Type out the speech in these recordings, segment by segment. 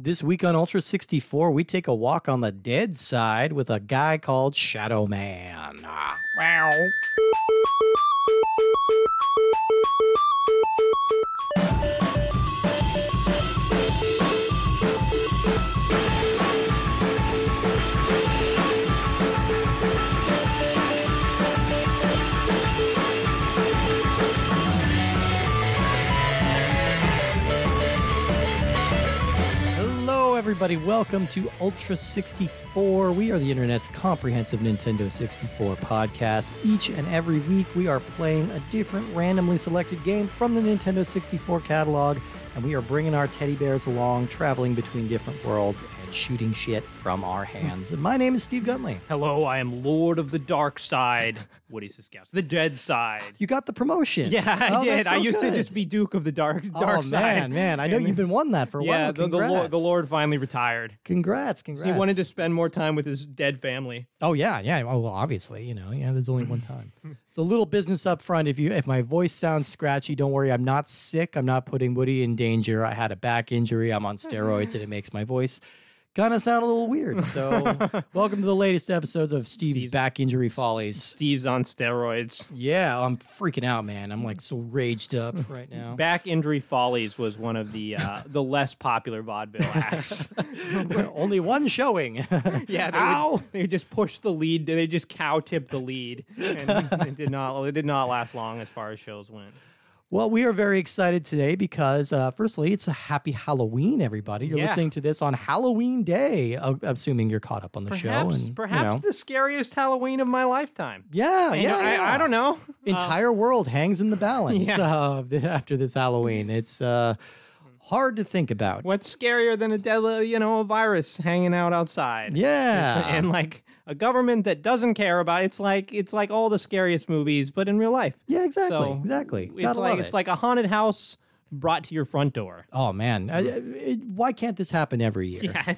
This week on Ultra 64, we take a walk on the dead side with a guy called Shadow Man. Ah, everybody. Welcome to Ultra 64. We are the internet's comprehensive Nintendo 64 podcast. Each and every week, we are playing a different randomly selected game from the Nintendo 64 catalog, and we are bringing our teddy bears along, traveling between different worlds shooting shit from our hands. And my name is Steve Gunley. Hello, I am Lord of the Dark Side. Woody Siskowski. The Dead Side. You got the promotion. Yeah, I Oh, did. that's I so used to just be Duke of the Dark Oh, Dark Side. man, man. I know And- you've been won that for a Yeah, while. the, the, Lord, the Lord finally retired. Congrats, congrats. He wanted to spend more time with his dead family. Oh yeah, yeah. Well, well, obviously, you know, yeah. There's only one time. so a little business up front. If you, if my voice sounds scratchy, don't worry. I'm not sick. I'm not putting Woody in danger. I had a back injury. I'm on steroids, and it makes my voice kind of sound a little weird. So, welcome to the latest episodes of Steve's, Steve's- back injury follies. Steve's on steroids. Yeah, I'm freaking out, man. I'm like so raged up right now. Back Injury Follies was one of the uh, the less popular vaudeville acts. only one showing. yeah, they Ow! would, they would just push the lead. They just cow tipped the lead, and it did not it did not last long as far as shows went. Well, we are very excited today because, uh, firstly, it's a happy Halloween, everybody. You're Yeah. listening to this on Halloween Day, uh, assuming you're caught up on the show. Perhaps, you know. the scariest Halloween of my lifetime. yeah, You yeah, I, yeah. I don't know. Entire world hangs in the balance Yeah. uh, after this Halloween. It's uh, hard to think about. What's scarier than a deadly, you know, a virus hanging out outside? Yeah. It's- and like a government that doesn't care about it's like it's like all the scariest movies, but in real life. yeah, exactly, So, exactly. It's Gotta like love it's it. like a haunted house brought to your front door. oh man, Uh, it- why can't this happen every year? Yeah.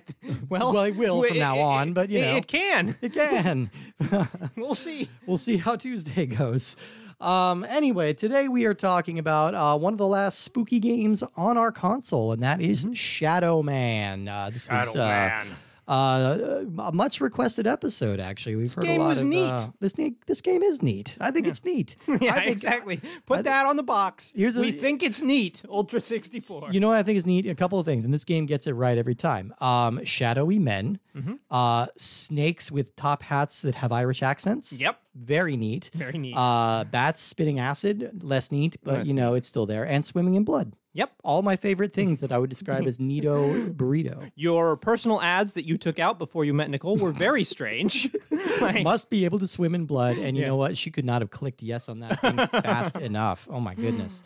Well, Well, it will from now on, but, you it, know. it can. It can. We'll see. we'll see how Tuesday goes. Um, anyway, today we are talking about uh, one of the last spooky games on our console, and that is Shadow Man. Uh, this was Shadow uh, Man. Uh, a much requested episode. Actually, we've heard game a lot was of neat. Uh, this ne- this game is neat. I think it's neat. Yeah, I think, exactly. Put that on the box. Here's a- we think it's neat. Ultra 64. You know what I think is neat? A couple of things, and this game gets it right every time. Um, shadowy men, Mm-hmm. uh, snakes with top hats that have Irish accents. Yep. very neat. Very neat. Uh, bats spitting acid, less neat, but you know it's still there. And swimming in blood. Yep. All my favorite things that I would describe as neato burrito. Your personal ads that you took out before you met Nicole were very strange. Like, Must be able to swim in blood, and you Yeah. know what? She could not have clicked yes on that thing fast enough. Oh my goodness.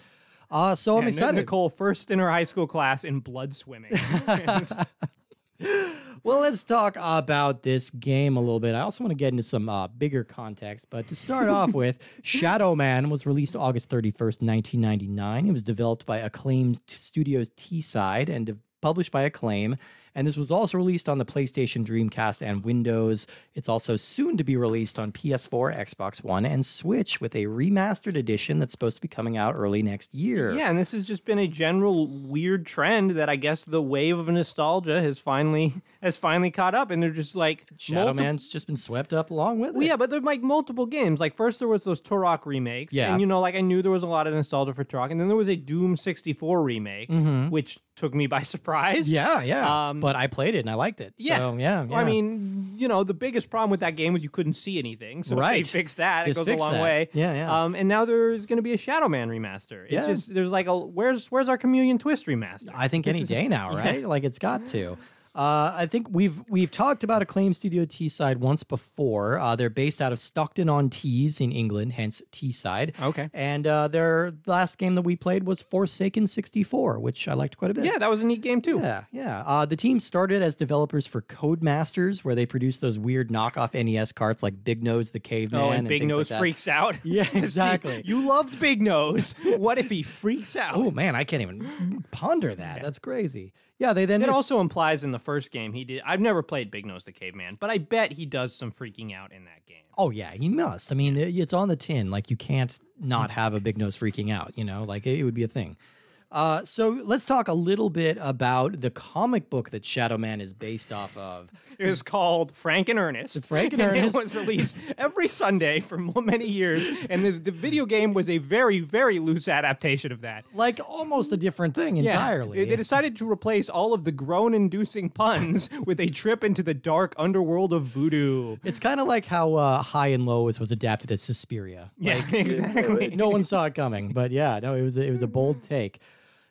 Uh, so I'm excited. Nicole first in her high school class in blood swimming. Well, let's talk about this game a little bit. I also want to get into some uh, bigger context, but to start off with, Shadow Man was released August 31st, 1999. It was developed by Acclaim Studios Teesside and de- published by Acclaim. And this was also released on the PlayStation, Dreamcast, and Windows. It's also soon to be released on PS4, Xbox One, and Switch with a remastered edition that's supposed to be coming out early next year. yeah, and this has just been a general weird trend that I guess the wave of nostalgia has finally has finally caught up, and they're just like Shadow multi- Man's just been swept up along with Well, it. yeah, but they're like multiple games. Like first there was those Turok remakes, Yeah. and you know, like I knew there was a lot of nostalgia for Turok, and then there was a Doom sixty four remake, which took me by surprise. Mm-hmm. Yeah, yeah. Um, but I played it and I liked it. Yeah. So, yeah, Well, I mean, you know, the biggest problem with that game was you couldn't see anything. So Right. they fixed that. Just it goes a long that. way. Yeah, yeah. Um, and now there's going to be a Shadow Man remaster. It's Yeah. just there's like a where's where's our Chameleon Twist remaster? I think This any day now, right? Like it's got to. Uh, I think we've we've talked about Acclaim Studio Teesside once before. Uh, they're based out of Stockton on Tees in England, hence Teesside. Okay. And uh, their last game that we played was Forsaken 64, which I liked quite a bit. Yeah, that was a neat game too. Yeah, yeah. Uh, the team started as developers for Codemasters, where they produced those weird knockoff NES carts like Big Nose the Caveman. Oh, and Big things like Nose that. freaks out. Yeah, See, exactly. you loved Big Nose. What if he freaks out? Oh man, I can't even ponder that. That's crazy. Yeah, they then It also implies in the first game he did. I've never played Big Nose the Caveman, but I bet he does some freaking out in that game. Oh yeah, he must. I mean, it- it's on the tin. Like you can't not hmm. have a big nose freaking out. You know, like it would be a thing. Uh, so let's talk a little bit about the comic book that Shadow Man is based off of. It was called Frank and Ernest. It's Frank and Ernest. It was released every Sunday for many years, and the, the video game was a very, very loose adaptation of that. Like almost a different thing entirely. They, they decided to replace all of the groan-inducing puns with a trip into the dark underworld of voodoo. It's kind of like how uh, High and Low was adapted as Suspiria. Yeah, Like, exactly. no one saw it coming, but yeah, no, it was it was a bold take.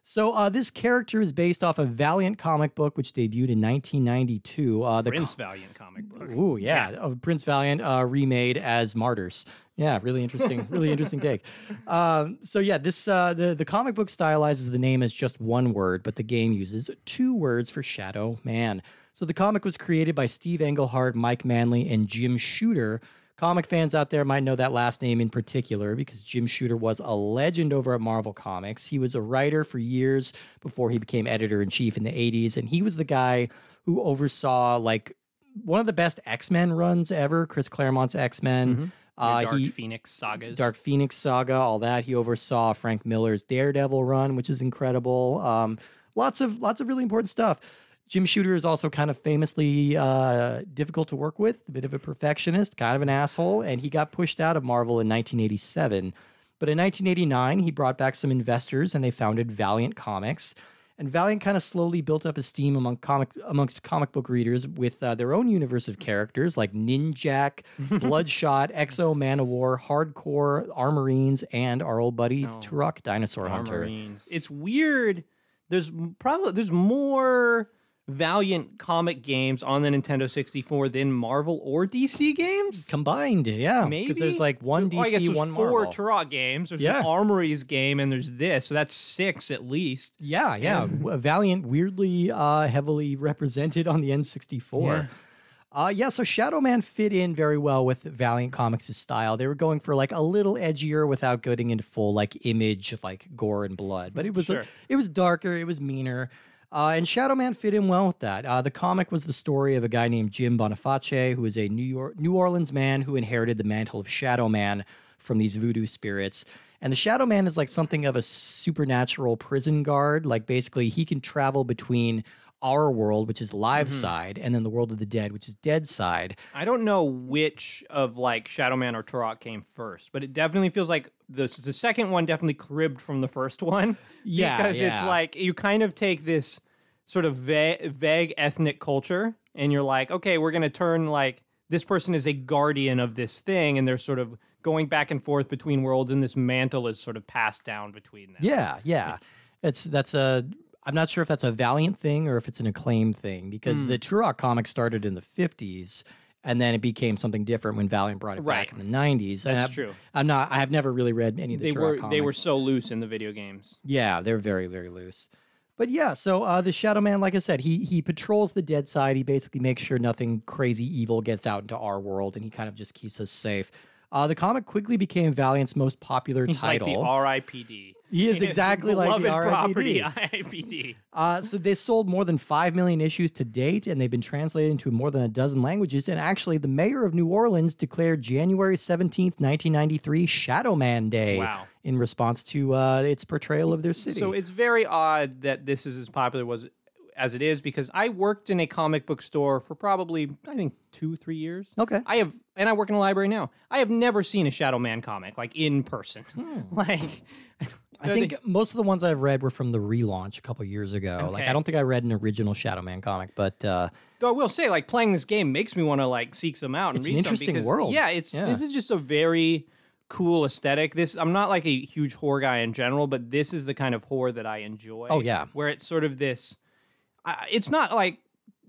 So uh, this character is based off a Valiant comic book which debuted in 1992. Uh, the Prince Valiant comic book. Ooh, yeah, Uh, Prince Valiant uh, remade as Martyrs. Yeah, really interesting, really interesting take. Um, so yeah, this uh, the the comic book stylizes the name as just one word, but the game uses two words for Shadow Man. So the comic was created by Steve Englehart, Mike Manley, and Jim Shooter. Comic fans out there might know that last name in particular because Jim Shooter was a legend over at Marvel Comics. He was a writer for years before he became editor in chief in the 80s, and he was the guy who oversaw like one of the best X Men runs ever, Chris Claremont's X Men. Uh, Dark he Phoenix sagas. Dark Phoenix saga, all that. He oversaw Frank Miller's Daredevil run, which is incredible. Um, lots of lots of really important stuff. Jim Shooter is also kind of famously uh, difficult to work with, a bit of a perfectionist, kind of an asshole, and he got pushed out of Marvel in 1987. But in 1989, he brought back some investors and they founded Valiant Comics. And Valiant kind of slowly built up esteem among comic amongst comic book readers with uh, their own universe of characters like Ninjak, Bloodshot, X-O Manowar, Hardcore, Armorines, and our old buddies Turok Dinosaur Hunter. Marines. It's weird. There's probably there's more Valiant comic games on the Nintendo 64 than Marvel or DC games. Combined, yeah. Maybe Because there's like one DC, Well, I guess there's one four Marvel. Turok games. There's Yeah. an Armories game, and there's this, so that's six at least. Yeah, yeah. Valiant weirdly uh, heavily represented on the N64. Uh, yeah, so Shadow Man fit in very well with Valiant Comics' style. They were going for like a little edgier without getting into full like image, like gore and blood. But it was Sure. it was darker, it was meaner. Uh, and Shadow Man fit in well with that. Uh, the comic was the story of a guy named Jim Boniface, who is a New York New Orleans man who inherited the mantle of Shadow Man from these voodoo spirits. And the Shadow Man is like something of a supernatural prison guard. Like basically, he can travel between our world, which is live mm-hmm. side, and then the world of the dead, which is dead side. I don't know which of like Shadow Man or Turok came first, but it definitely feels like the the second one definitely cribbed from the first one. Yeah, because it's like you kind of take this sort of va- vague ethnic culture, and you're like, okay, we're gonna turn like this person is a guardian of this thing, and they're sort of going back and forth between worlds, and this mantle is sort of passed down between them. Yeah, yeah. It's that's a. I'm not sure if that's a Valiant thing or if it's an acclaimed thing because Hmm. the Turok comic started in the 50s and then it became something different when Valiant brought it Right. back in the 90s. And That's I- true. I'm not. I have never really read any of the They Turok were comics. they were so loose in the video games. Yeah, they're very very loose. But yeah, so uh, the Shadow Man, like I said, he he patrols the dead side. He basically makes sure nothing crazy evil gets out into our world, and he kind of just keeps us safe. Uh, the comic quickly became Valiant's most popular He's title. like the R.I.P.D. He is exactly like the beloved R.I.P.D.. property I.P.D. Uh, so they sold more than 5 million issues to date, and they've been translated into more than a dozen languages. And actually, the mayor of New Orleans declared January 17th, 1993, Shadow Man Day Wow. in response to uh, its portrayal of their city. So it's very odd that this is as popular was as it is because I worked in a comic book store for probably I think two three years. okay. I have, and I work in a library now. I have never seen a Shadow Man comic like in person. like, Hmm. I think most of the ones I've read were from the relaunch a couple years ago. Like, I don't think I read an original Shadow Man comic, but uh, Though I will say, like playing this game makes me want to like seek some out and It's read an interesting because- world. Yeah, it's Yeah. this is just a very cool aesthetic. This I'm not like a huge horror guy in general, but this is the kind of horror that I enjoy. Oh, yeah. where it's sort of this. I it's not like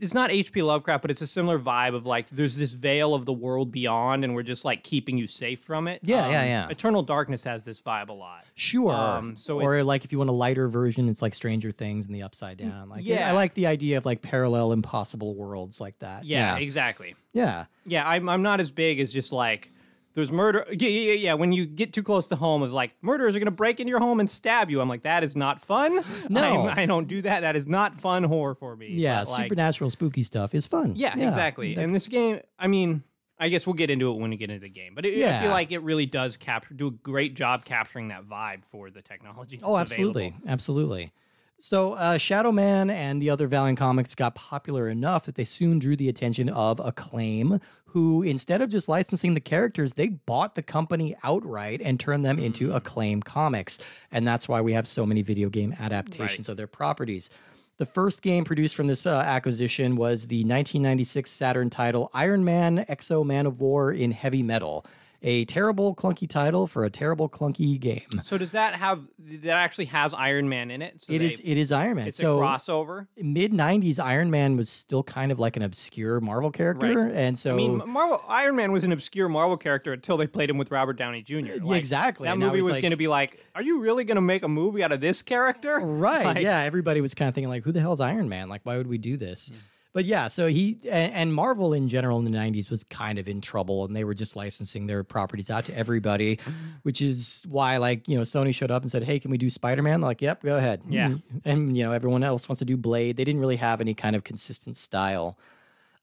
it's not H.P. Lovecraft, but it's a similar vibe of like there's this veil of the world beyond, and we're just like keeping you safe from it. Yeah, yeah, Um, yeah. Eternal Darkness has this vibe a lot. sure. Um, so or it's- like if you want a lighter version, it's like Stranger Things and the Upside Down. Like, yeah. I like the idea of like parallel, impossible worlds like that. Yeah, yeah. exactly. yeah. Yeah, I'm I'm not as big as just like there's murder. Yeah, yeah, yeah, yeah. When you get too close to home, it's like murderers are gonna break into your home and stab you. I'm like, that is not fun. No. I, I don't do that. That is not fun horror for me. Yeah, like, supernatural spooky stuff is fun. Yeah, exactly. And this game, I mean, I guess we'll get into it when we get into the game. But it, I feel like it really does capture do a great job capturing that vibe for the technology. Oh, absolutely, available. absolutely. So, uh, Shadow Man and the other Valiant comics got popular enough that they soon drew the attention of Acclaim, who instead of just licensing the characters, they bought the company outright and turned them into Mm. Acclaim Comics, and that's why we have so many video game adaptations of their properties. The first game produced from this uh, acquisition was the 1996 Saturn title Iron Man X-O Manowar in Heavy Metal. A terrible, clunky title for a terrible, clunky game. So does that have that actually has Iron Man in it? So It they- is. It is Iron Man. It's so a crossover. mid '90s, Iron Man was still kind of like an obscure Marvel character, and so I mean, Marvel Iron Man was an obscure Marvel character until they played him with Robert Downey Jr. Like, exactly. That And movie was like- going to be like, are you really going to make a movie out of this character? right, Like- yeah, everybody was kind of thinking like, who the hell is Iron Man? Like, why would we do this? Hmm. But yeah, so he and, Marvel in general in the '90s was kind of in trouble, and they were just licensing their properties out to everybody, which is why like you know Sony showed up and said, "Hey, can we do Spider-Man?" Like, "Yep, go ahead." Yeah. Mhm. and you know everyone else wants to do Blade. They didn't really have any kind of consistent style.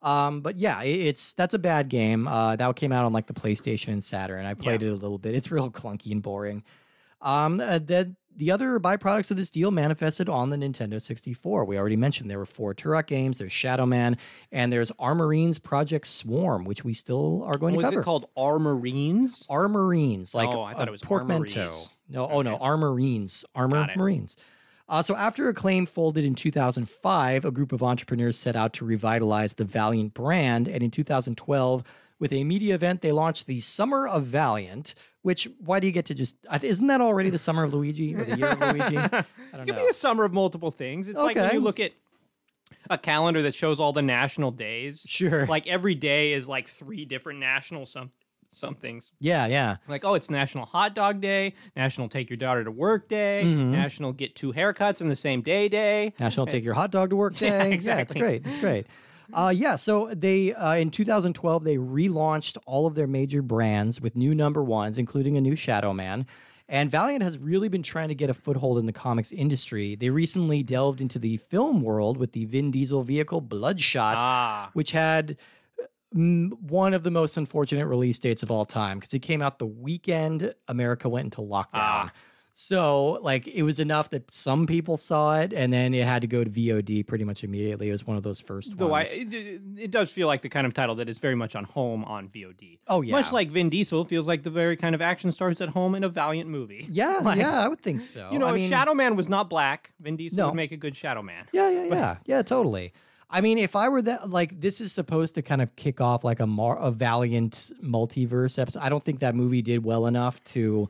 Um, but yeah, it's that's a bad game. Uh, that came out on like the PlayStation and Saturn. I played it a little bit. It's real clunky and boring. Um, uh, the the other byproducts of this deal manifested on the Nintendo 64. We already mentioned there were four Turok games. There's Shadow Man, and there's Armorines Project Swarm, which we still are going Was to cover. Was it called Armorines? Armorines, like Oh, I thought it was portmanteau. Armories. No, oh no, Armorines, Armor. Marines. Uh, so after Acclaim folded in 2005, a group of entrepreneurs set out to revitalize the Valiant brand, and in 2012, with a media event, they launched the Summer of Valiant. Which why do you get to just? Isn't that already the Summer of Luigi or the Year of Luigi? I don't It could know. be a summer of multiple things. It's like when you look at a calendar that shows all the national days. Sure. Like every day is like three different national some somethings. yeah, yeah. Like, oh, it's National Hot Dog Day, National Take Your Daughter to Work Day, Mm-hmm. National Get Two Haircuts in the Same Day Day. National Take Your Hot Dog to Work Day. Yeah, Yeah, it's great. It's great. Uh, yeah, so they uh, in 2012 they relaunched all of their major brands with new number ones, including a new Shadow Man. And Valiant has really been trying to get a foothold in the comics industry. They recently delved into the film world with the Vin Diesel vehicle Bloodshot, Ah, which had mm, one of the most unfortunate release dates of all time because it came out the weekend America went into lockdown. Ah. So, like, it was enough that some people saw it, and then it had to go to VOD pretty much immediately. It was one of those first though I, it, it does feel like the kind of title that is very much on home on VOD. Oh, yeah. Much like Vin Diesel feels like the very kind of action stars at home in a Valiant movie. yeah, Like, yeah, I would think so. You know, I if mean, Shadow Man was not black, Vin Diesel No. would make a good Shadow Man. Yeah, yeah, yeah, yeah, totally. I mean, if I were that, like, this is supposed to kind of kick off like a Mar- a Valiant multiverse episode. I don't think that movie did well enough to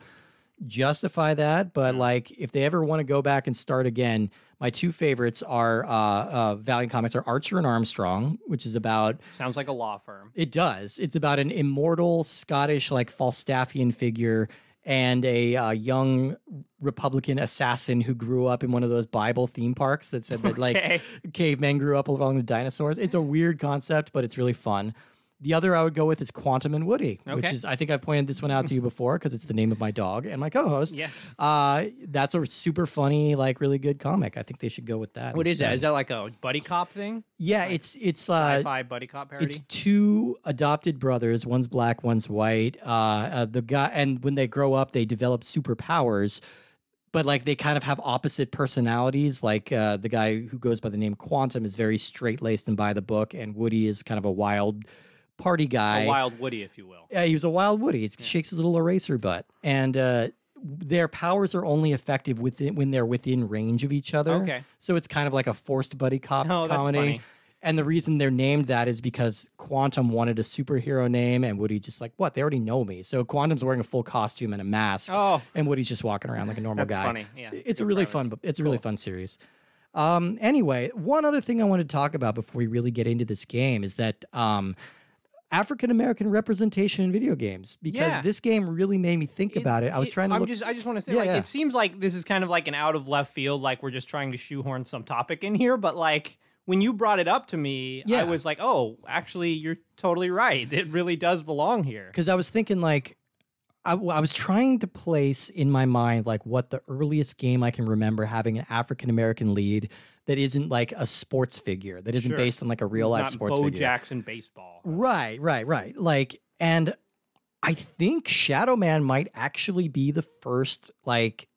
justify that. But like, if they ever want to go back and start again, my two favorites are uh, uh, Valiant comics are Archer and Armstrong, which is about Sounds like a law firm. it does. It's about an immortal Scottish, like Falstaffian figure and a uh, young Republican assassin who grew up in one of those Bible theme parks that said that Okay. like cavemen grew up along with dinosaurs. It's a weird concept, but it's really fun. The other I would go with is Quantum and Woody, which is I think I've pointed this one out to you before because it's the name of my dog and my co-host. Yes. Uh, that's a super funny, like really good comic. I think they should go with that. What is that? instead. Is that like a buddy cop thing? Yeah, it's it's uh, Sci-fi buddy cop parody? it's two adopted brothers. One's black, one's white. Uh, uh, the guy, and when they grow up, they develop superpowers. But like they kind of have opposite personalities. Like uh, the guy who goes by the name Quantum is very straight laced and by the book, and Woody is kind of a wild party guy. a wild Woody, if you will. Yeah, he was a wild Woody. He shakes his little eraser butt, and uh, their powers are only effective within when they're within range of each other. Okay. so it's kind of like a forced buddy cop Oh, comedy. And the reason they're named that is because Quantum wanted a superhero name, and Woody just like, what? They already know me. So Quantum's wearing a full costume and a mask, Oh, and Woody's just walking around like a normal that's guy. funny. Yeah, It's a really premise. fun, it's a really fun series. Um, anyway, one other thing I want to talk about before we really get into this game is that um, African American representation in video games because Yeah. this game really made me think about it. I was trying to I'm look. just. I just want to say, Yeah, like, yeah. it seems like this is kind of like an out of left field. Like we're just trying to shoehorn some topic in here, but like when you brought it up to me. I was like, oh, actually, you're totally right. It really does belong here. because I was thinking like I, I was trying to place in my mind like what the earliest game I can remember having an African American lead that isn't like a sports figure that isn't Sure. based on like a real life Not sports Bo figure. Jackson baseball. Right, right, right. Like, and I think Shadow Man might actually be the first like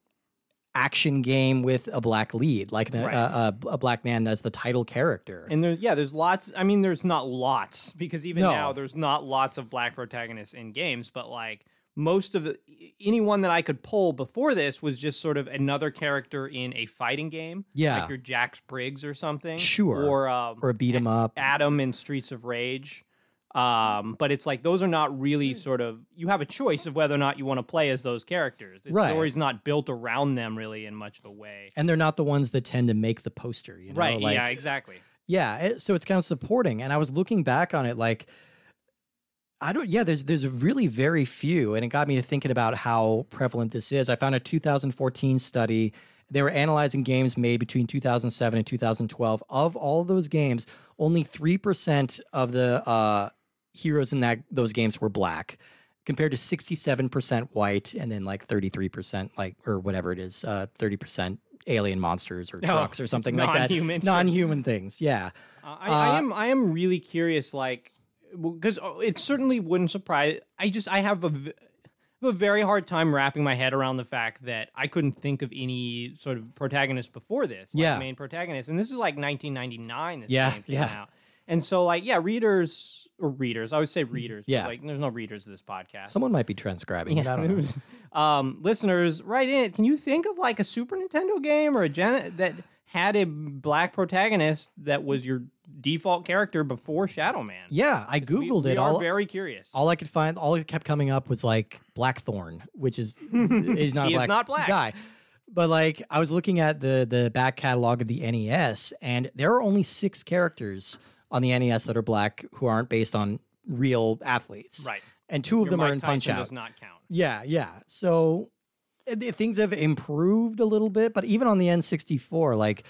action game with a black lead, like an- uh, Right. Uh, a, a, a black man as the title character. And there, yeah, there's lots. I mean, there's not lots because even No. now there's not lots of black protagonists in games. But like most of the anyone that I could pull before this was just sort of another character in a fighting game. Yeah. like your Jax Briggs or something. Sure. Or um, or a beat 'em up. Adam in Streets of Rage. Um, but it's like those are not really sort of you have a choice of whether or not you want to play as those characters. The Right. story's not built around them really in much of a way. And they're not the ones that tend to make the poster, you know? right. Like, yeah, exactly. Yeah, it, so it's kind of supporting. And I was looking back on it like I don't yeah, there's there's really very few and it got me to thinking about how prevalent this is. I found a 2014 study they were analyzing games made between 2007 and 2012. Of all those games, only 3% of the uh, heroes in that those games were black compared to 67% white and then like 33% like or whatever it is, uh, 30% alien monsters or Oh, trucks or something like that. non-human. Non-human things. Yeah. Uh, I, I Uh, am I am really curious, like, because it certainly wouldn't surprise. I just I have a, a very hard time wrapping my head around the fact that I couldn't think of any sort of protagonist before this, like Yeah. main protagonist, and this is like 1999. This Yeah, game came yeah. out, and so like yeah, readers or readers, I would say readers. but, Yeah. like there's no readers of this podcast. Someone might be transcribing it. I don't know. um, listeners, write in. Can you think of like a Super Nintendo game or a Gen that had a black protagonist that was your default character before Shadow Man? Yeah, I googled we, it. are All, very curious. all I could find, all it kept coming up was like Blackthorne, which is he's not a is black, not black. guy. But like, I was looking at the the back catalog of the NES, and there are only six characters on the NES that are black who aren't based on real athletes. Right. And two of Your them are Mike in Punch Out. does not count. Yeah, yeah. So uh, the- things have improved a little bit, but even on the N64, like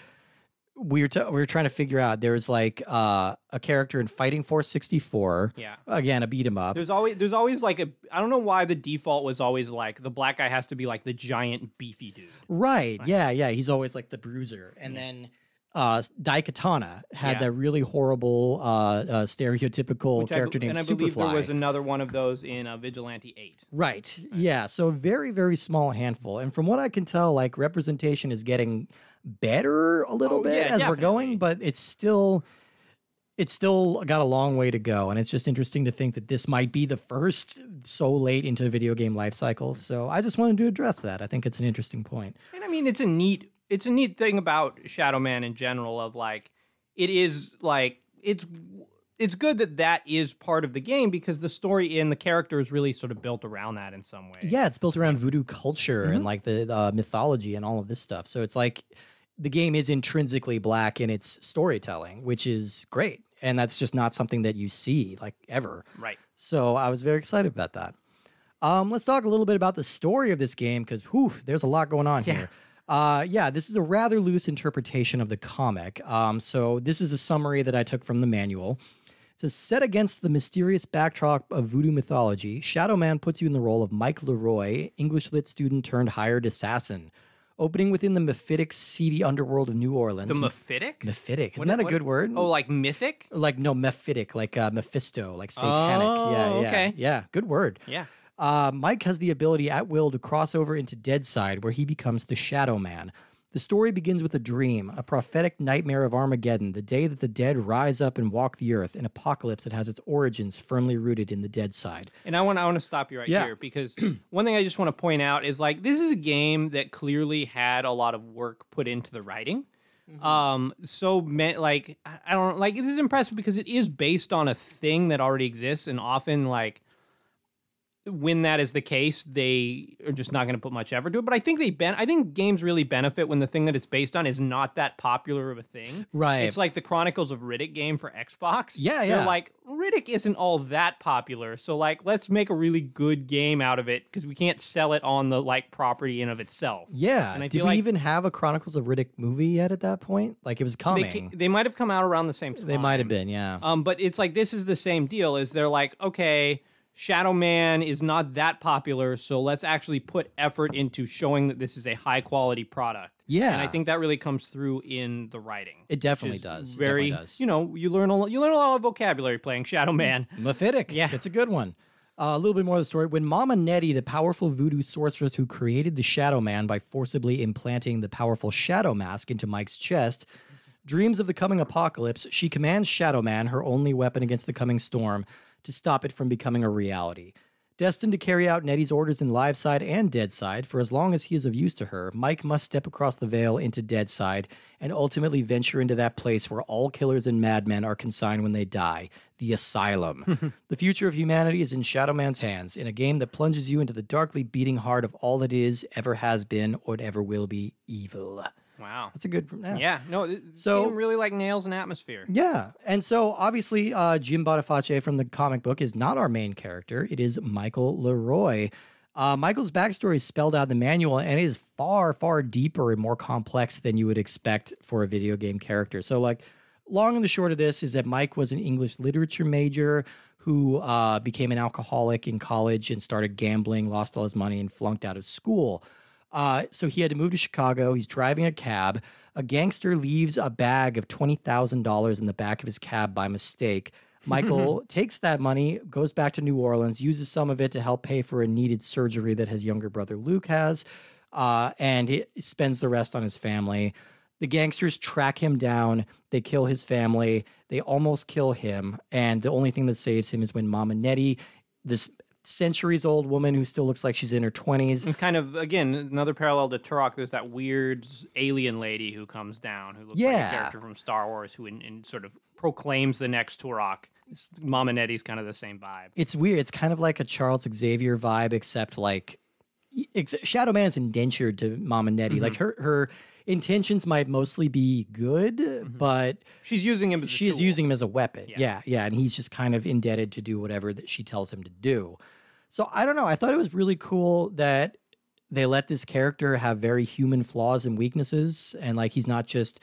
we were, t- we were trying to figure out, there was like uh, a character in Fighting Force 64. Yeah. Again, a beat 'em up. There's always there's always like a I don't know why the default was always like the black guy has to be like the giant beefy dude. Right. Yeah, yeah. He's always like the bruiser. And then uh Daikatana had Yeah. that really horrible uh, uh stereotypical Which I, character be- named and I believe there was another one of those in uh, Vigilante 8. Right. Yeah. So very, very small handful. And from what I can tell, like representation is getting better a little Oh, bit yeah, as we're going, but it's still it's still got a long way to go. And it's just interesting to think that this might be the first so late into the video game life cycle. So I just wanted to address that. I think it's an interesting point. And I mean, it's a neat, it's a neat thing about Shadow Man in general. Of like, it is like it's it's good that that is part of the game because the story and the character is really sort of built around that in some way. Yeah, it's built around voodoo culture Mm-hmm. and like the uh, mythology and all of this stuff. So it's like the game is intrinsically black in its storytelling, which is great. And that's just not something that you see like ever. Right. So I was very excited about that. Um, let's talk a little bit about the story of this game because whew, there's a lot going on Yeah. here. Uh, yeah, this is a rather loose interpretation of the comic. Um, so this is a summary that I took from the manual. It says, set against the mysterious backdrop of voodoo mythology, Shadow Man puts you in the role of Mike Leroy, English lit student turned hired assassin. Opening within the mephitic, seedy underworld of New Orleans. The Mephitic? mephitic. Isn't What- that a what- good word? Oh, like mythic? like no mephitic, like uh, Mephisto, like satanic. yeah, Oh, yeah, okay. yeah. Good word. Yeah. Uh, Mike has the ability at will to cross over into Dead Side, where he becomes the Shadow Man. The story begins with a dream, a prophetic nightmare of Armageddon, the day that the dead rise up and walk the earth, an apocalypse that has its origins firmly rooted in the dead side. And I want I want to stop you right Yeah. here because one thing I just want to point out is like this is a game that clearly had a lot of work put into the writing. Mm-hmm. Um, so me- like I I don't like this is impressive because it is based on a thing that already exists, and often like when that is the case, they are just not going to put much effort to it. But I think they ben- I think games really benefit when the thing that it's based on is not that popular of a thing. Right. It's like the Chronicles of Riddick game for Xbox. Yeah, They're yeah. like Riddick isn't all that popular, so like let's make a really good game out of it because we can't sell it on the like property in of itself. Yeah. And I Did we like- even have a Chronicles of Riddick movie yet at that point? Like it was They, coming. ca- they might have come out around the same time. They might have been, yeah. Um, but it's like this is the same deal. Is they're like, okay, Shadow Man is not that popular, so let's actually put effort into showing that this is a high quality product. Yeah. and I think that really comes through in the writing. It definitely does. It Very, definitely does. you know, you learn a lo- you learn a lot of vocabulary playing Shadow Man. Mephitic. Yeah. It's a good one. Uh, a little bit more of the story. When Mama Nettie, the powerful voodoo sorceress who created the Shadow Man by forcibly implanting the powerful Shadow Mask into Mike's chest, dreams of the coming apocalypse, she commands Shadow Man, her only weapon against the coming storm, to stop it from becoming a reality. Destined to carry out Nettie's orders in Live Side and Dead Side for as long as he is of use to her, Mike must step across the veil into Dead Side and ultimately venture into that place where all killers and madmen are consigned when they die the Asylum. the future of humanity is in Shadow Man's hands, in a game that plunges you into the darkly beating heart of all that is, ever has been, or ever will be evil. Wow. That's a good. Yeah. Yeah, no, So- game really like nails an atmosphere. Yeah. And so obviously, uh, Jim Boniface from the comic book is not our main character. It is Michael Leroy. Uh, Michael's backstory is spelled out in the manual and it is far, far deeper and more complex than you would expect for a video game character. So, like, long and the short of this is that Mike was an English literature major who uh, became an alcoholic in college and started gambling, lost all his money, and flunked out of school. Uh, so he had to move to Chicago. He's driving a cab. A gangster leaves a bag of $20,000 in the back of his cab by mistake. Michael takes that money, goes back to New Orleans, uses some of it to help pay for a needed surgery that his younger brother Luke has, uh, and he spends the rest on his family. The gangsters track him down. They kill his family. They almost kill him. And the only thing that saves him is when Mama Nettie, this centuries old woman who still looks like she's in her 20s, And kind of again another parallel to Turok. There's that weird alien lady who comes down, who looks like a character from Star Wars, who in, in sort of proclaims the next Turok. It's- Mama Nettie's kind of the same vibe. it's weird. It's kind of like a Charles Xavier vibe, except like ex- Shadow Man is indentured to mom Mama Nettie. Like mm-hmm. her her intentions might mostly be good, mm-hmm. but She's using him. As a she's tool. using him as a weapon. Yeah. Yeah. yeah, and he's just kind of indebted to do whatever that she tells him to do. So I don't know. I thought it was really cool that they let this character have very human flaws and weaknesses, and like he's not just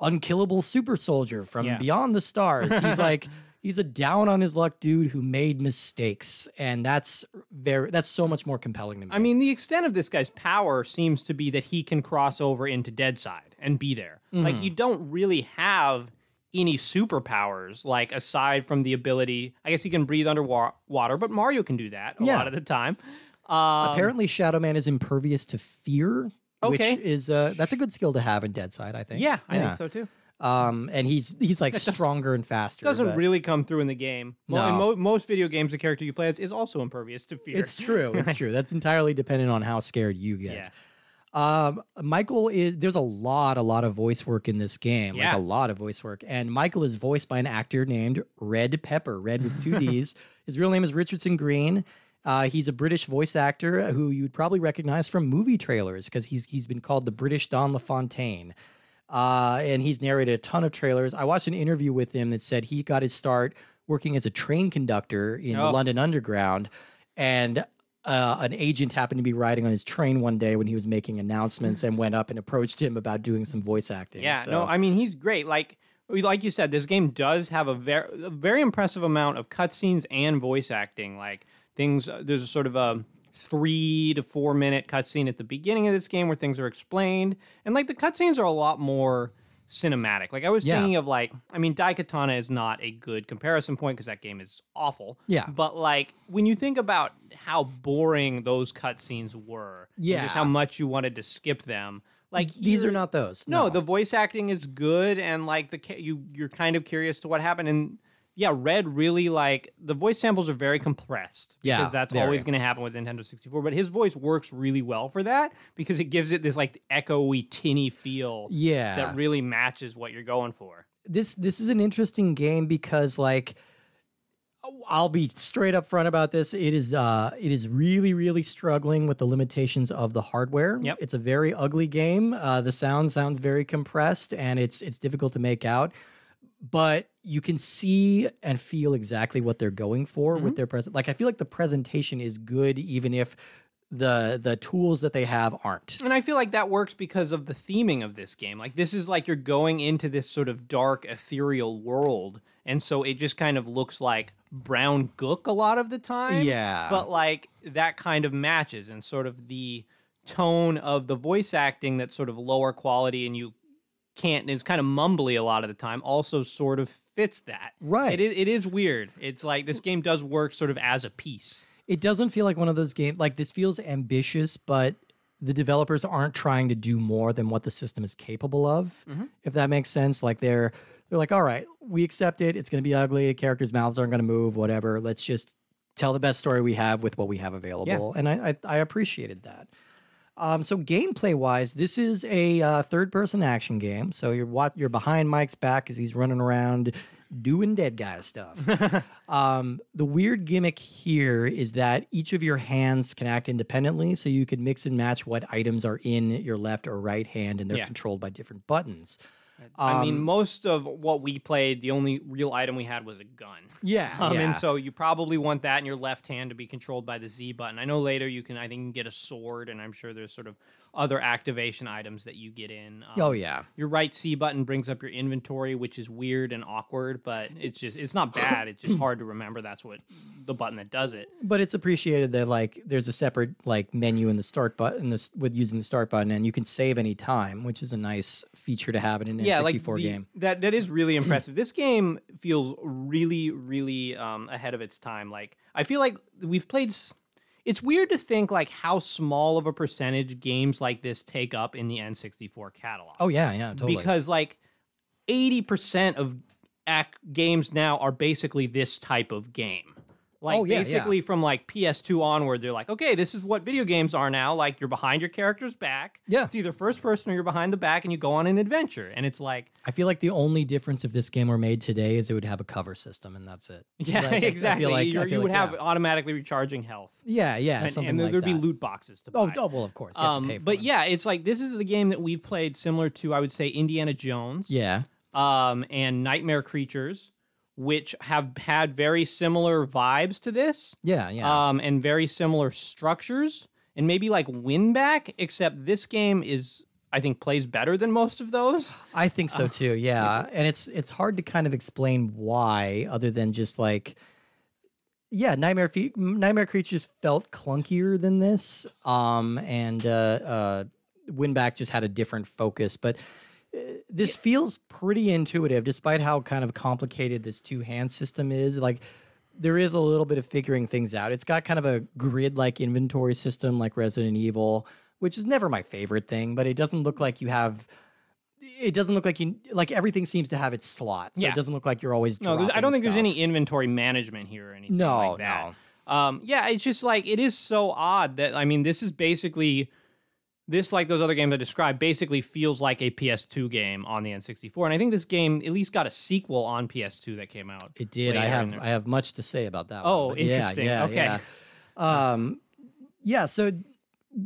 unkillable super soldier from Yeah. beyond the stars. He's like he's a down on his luck dude who made mistakes, and that's very that's so much more compelling to me. I mean, the extent of this guy's power seems to be that he can cross over into Dead Side and be there. Like Mm-hmm. you don't really have any superpowers, like aside from the ability. I guess he can breathe underwater, but Mario can do that a Yeah. lot of the time. Um, apparently Shadow Man is impervious to fear. Okay. Which is uh, that's a good skill to have in Dead Side, I think. yeah, I think so too. Um, and he's he's like stronger and faster. It doesn't but really come through in the game. Mo- in No. mo- most video games, the character you play as is also impervious to fear. It's true. It's true. That's entirely dependent on how scared you get. yeah. Um, Michael is there's a lot, a lot of voice work in this game. Yeah. Like a lot of voice work. And Michael is voiced by an actor named Redd Pepper, Red with two D's. His real name is Richardson Green. Uh, he's a British voice actor who you'd probably recognize from movie trailers because he's he's been called the British Don LaFontaine. Uh, and he's narrated a ton of trailers. I watched an interview with him that said he got his start working as a train conductor in the Oh. London Underground, and uh, an agent happened to be riding on his train one day when he was making announcements and went up and approached him about doing some voice acting. Yeah, So- no, I mean he's great. Like like you said, this game does have a very a very impressive amount of cutscenes and voice acting. Like things, there's a sort of a three to four minute cutscene at the beginning of this game where things are explained, and like the cutscenes are a lot more cinematic. Like I was Yeah. thinking of like, I mean, Daikatana is not a good comparison point because that game is awful. Yeah. but like when you think about how boring those cutscenes were, and just how much you wanted to skip them. Like these are not those. no, the voice acting is good, and like the you you're kind of curious to what happened. And yeah, Redd really like the voice samples are very compressed. Yeah, because that's very. always going to happen with Nintendo 64. But his voice works really well for that because it gives it this like echoey, tinny feel yeah. that really matches what you're going for. this this is an interesting game because like I'll be straight up front about this. It is uh it is really really struggling with the limitations of the hardware. Yep. It's a very ugly game. Uh the sound sounds very compressed and it's it's difficult to make out. But you can see and feel exactly what they're going for with mm-hmm. their present. Like I feel like the presentation is good even if the the tools that they have aren't. And I feel like that works because of the theming of this game. Like this is like you're going into this sort of dark ethereal world, and so it just kind of looks like brown gook a lot of the time. Yeah. But like that kind of matches and sort of the tone of the voice acting that's sort of lower quality and you can't and is kind of mumbly a lot of the time also sort of fits that. Right. It is, it is weird. It's like this game does work sort of as a piece. It doesn't feel like one of those games like this feels ambitious, but the developers aren't trying to do more than what the system is capable of. Mm-hmm. If that makes sense. Like they're they're like, all right, we accept it. It's gonna be ugly, characters' mouths aren't gonna move, whatever. Let's just tell the best story we have with what we have available. And I, I I appreciated that. Um, so gameplay wise, this is a uh, third person action game. So you're what you're behind Mike's back as he's running around doing dead guy stuff. um, the weird gimmick here is that each of your hands can act independently, so you can mix and match what items are in your left or right hand, and they're Yeah. controlled by different buttons. I mean, Um, most of what we played, the only real item we had was a gun. Yeah, Um, yeah. And so you probably want that in your left hand to be controlled by the Z button. I know later you can, I think, get a sword, and I'm sure there's sort of other activation items that you get in. Um, oh yeah, Your right C button brings up your inventory, which is weird and awkward, but it's just, it's not bad. It's just hard to remember that's what the button that does it. but it's appreciated that like there's a separate like menu in the start button this with using the start button, and you can save any time, which is a nice feature to have in an yeah, N64 like the- game. That that is really impressive. this game feels really, really um, ahead of its time. Like I feel like we've played. s- It's weird to think like how small of a percentage games like this take up in the N64 catalog. Oh yeah, yeah, totally. because like eighty percent of ac- games now are basically this type of game. Like Oh, yeah, yeah. basically from like PS2 onward, they're like, okay, this is what video games are now. Like you're behind your character's back. Yeah. It's either first person or you're behind the back and you go on an adventure. And it's like, I feel like the only difference if this game were made today is it would have a cover system, and that's it. yeah, Like, I- I feel exactly. like- I You're- feel you would like, have yeah. automatically recharging health. Yeah, yeah, And, something and there'd be loot boxes to buy. Oh, oh, well, of course. You have to Um, but them. yeah, it's like this is the game that we've played similar to, I would say, Indiana Jones. yeah, um, and Nightmare Creatures, which have had very similar vibes to this, yeah, yeah. um, and very similar structures, and maybe like Winback, except this game is, I think, plays better than most of those. I think uh, so too. Yeah, and it's it's hard to kind of explain why, other than just like, yeah, Nightmare Fe- Nightmare Creatures felt clunkier than this, um, and uh, uh, Winback just had a different focus, but. This feels pretty intuitive, despite how kind of complicated this two hand system is. Like, there is a little bit of figuring things out. It's got kind of a grid like inventory system, like Resident Evil, which is never my favorite thing, but it doesn't look like you have it doesn't look like you like everything seems to have its slot. So Yeah. it doesn't look like you're always No, I don't think there's any inventory management here or anything No, like that. Um, yeah, it's just like it is so odd that I mean, this is basically this, like those other games I described, basically feels like a PS2 game on the N64, and I think this game at least got a sequel on PS2 that came out. It did. I have. I have much to say about that Oh, one. but yeah, interesting. Yeah, Okay. yeah. Um yeah, so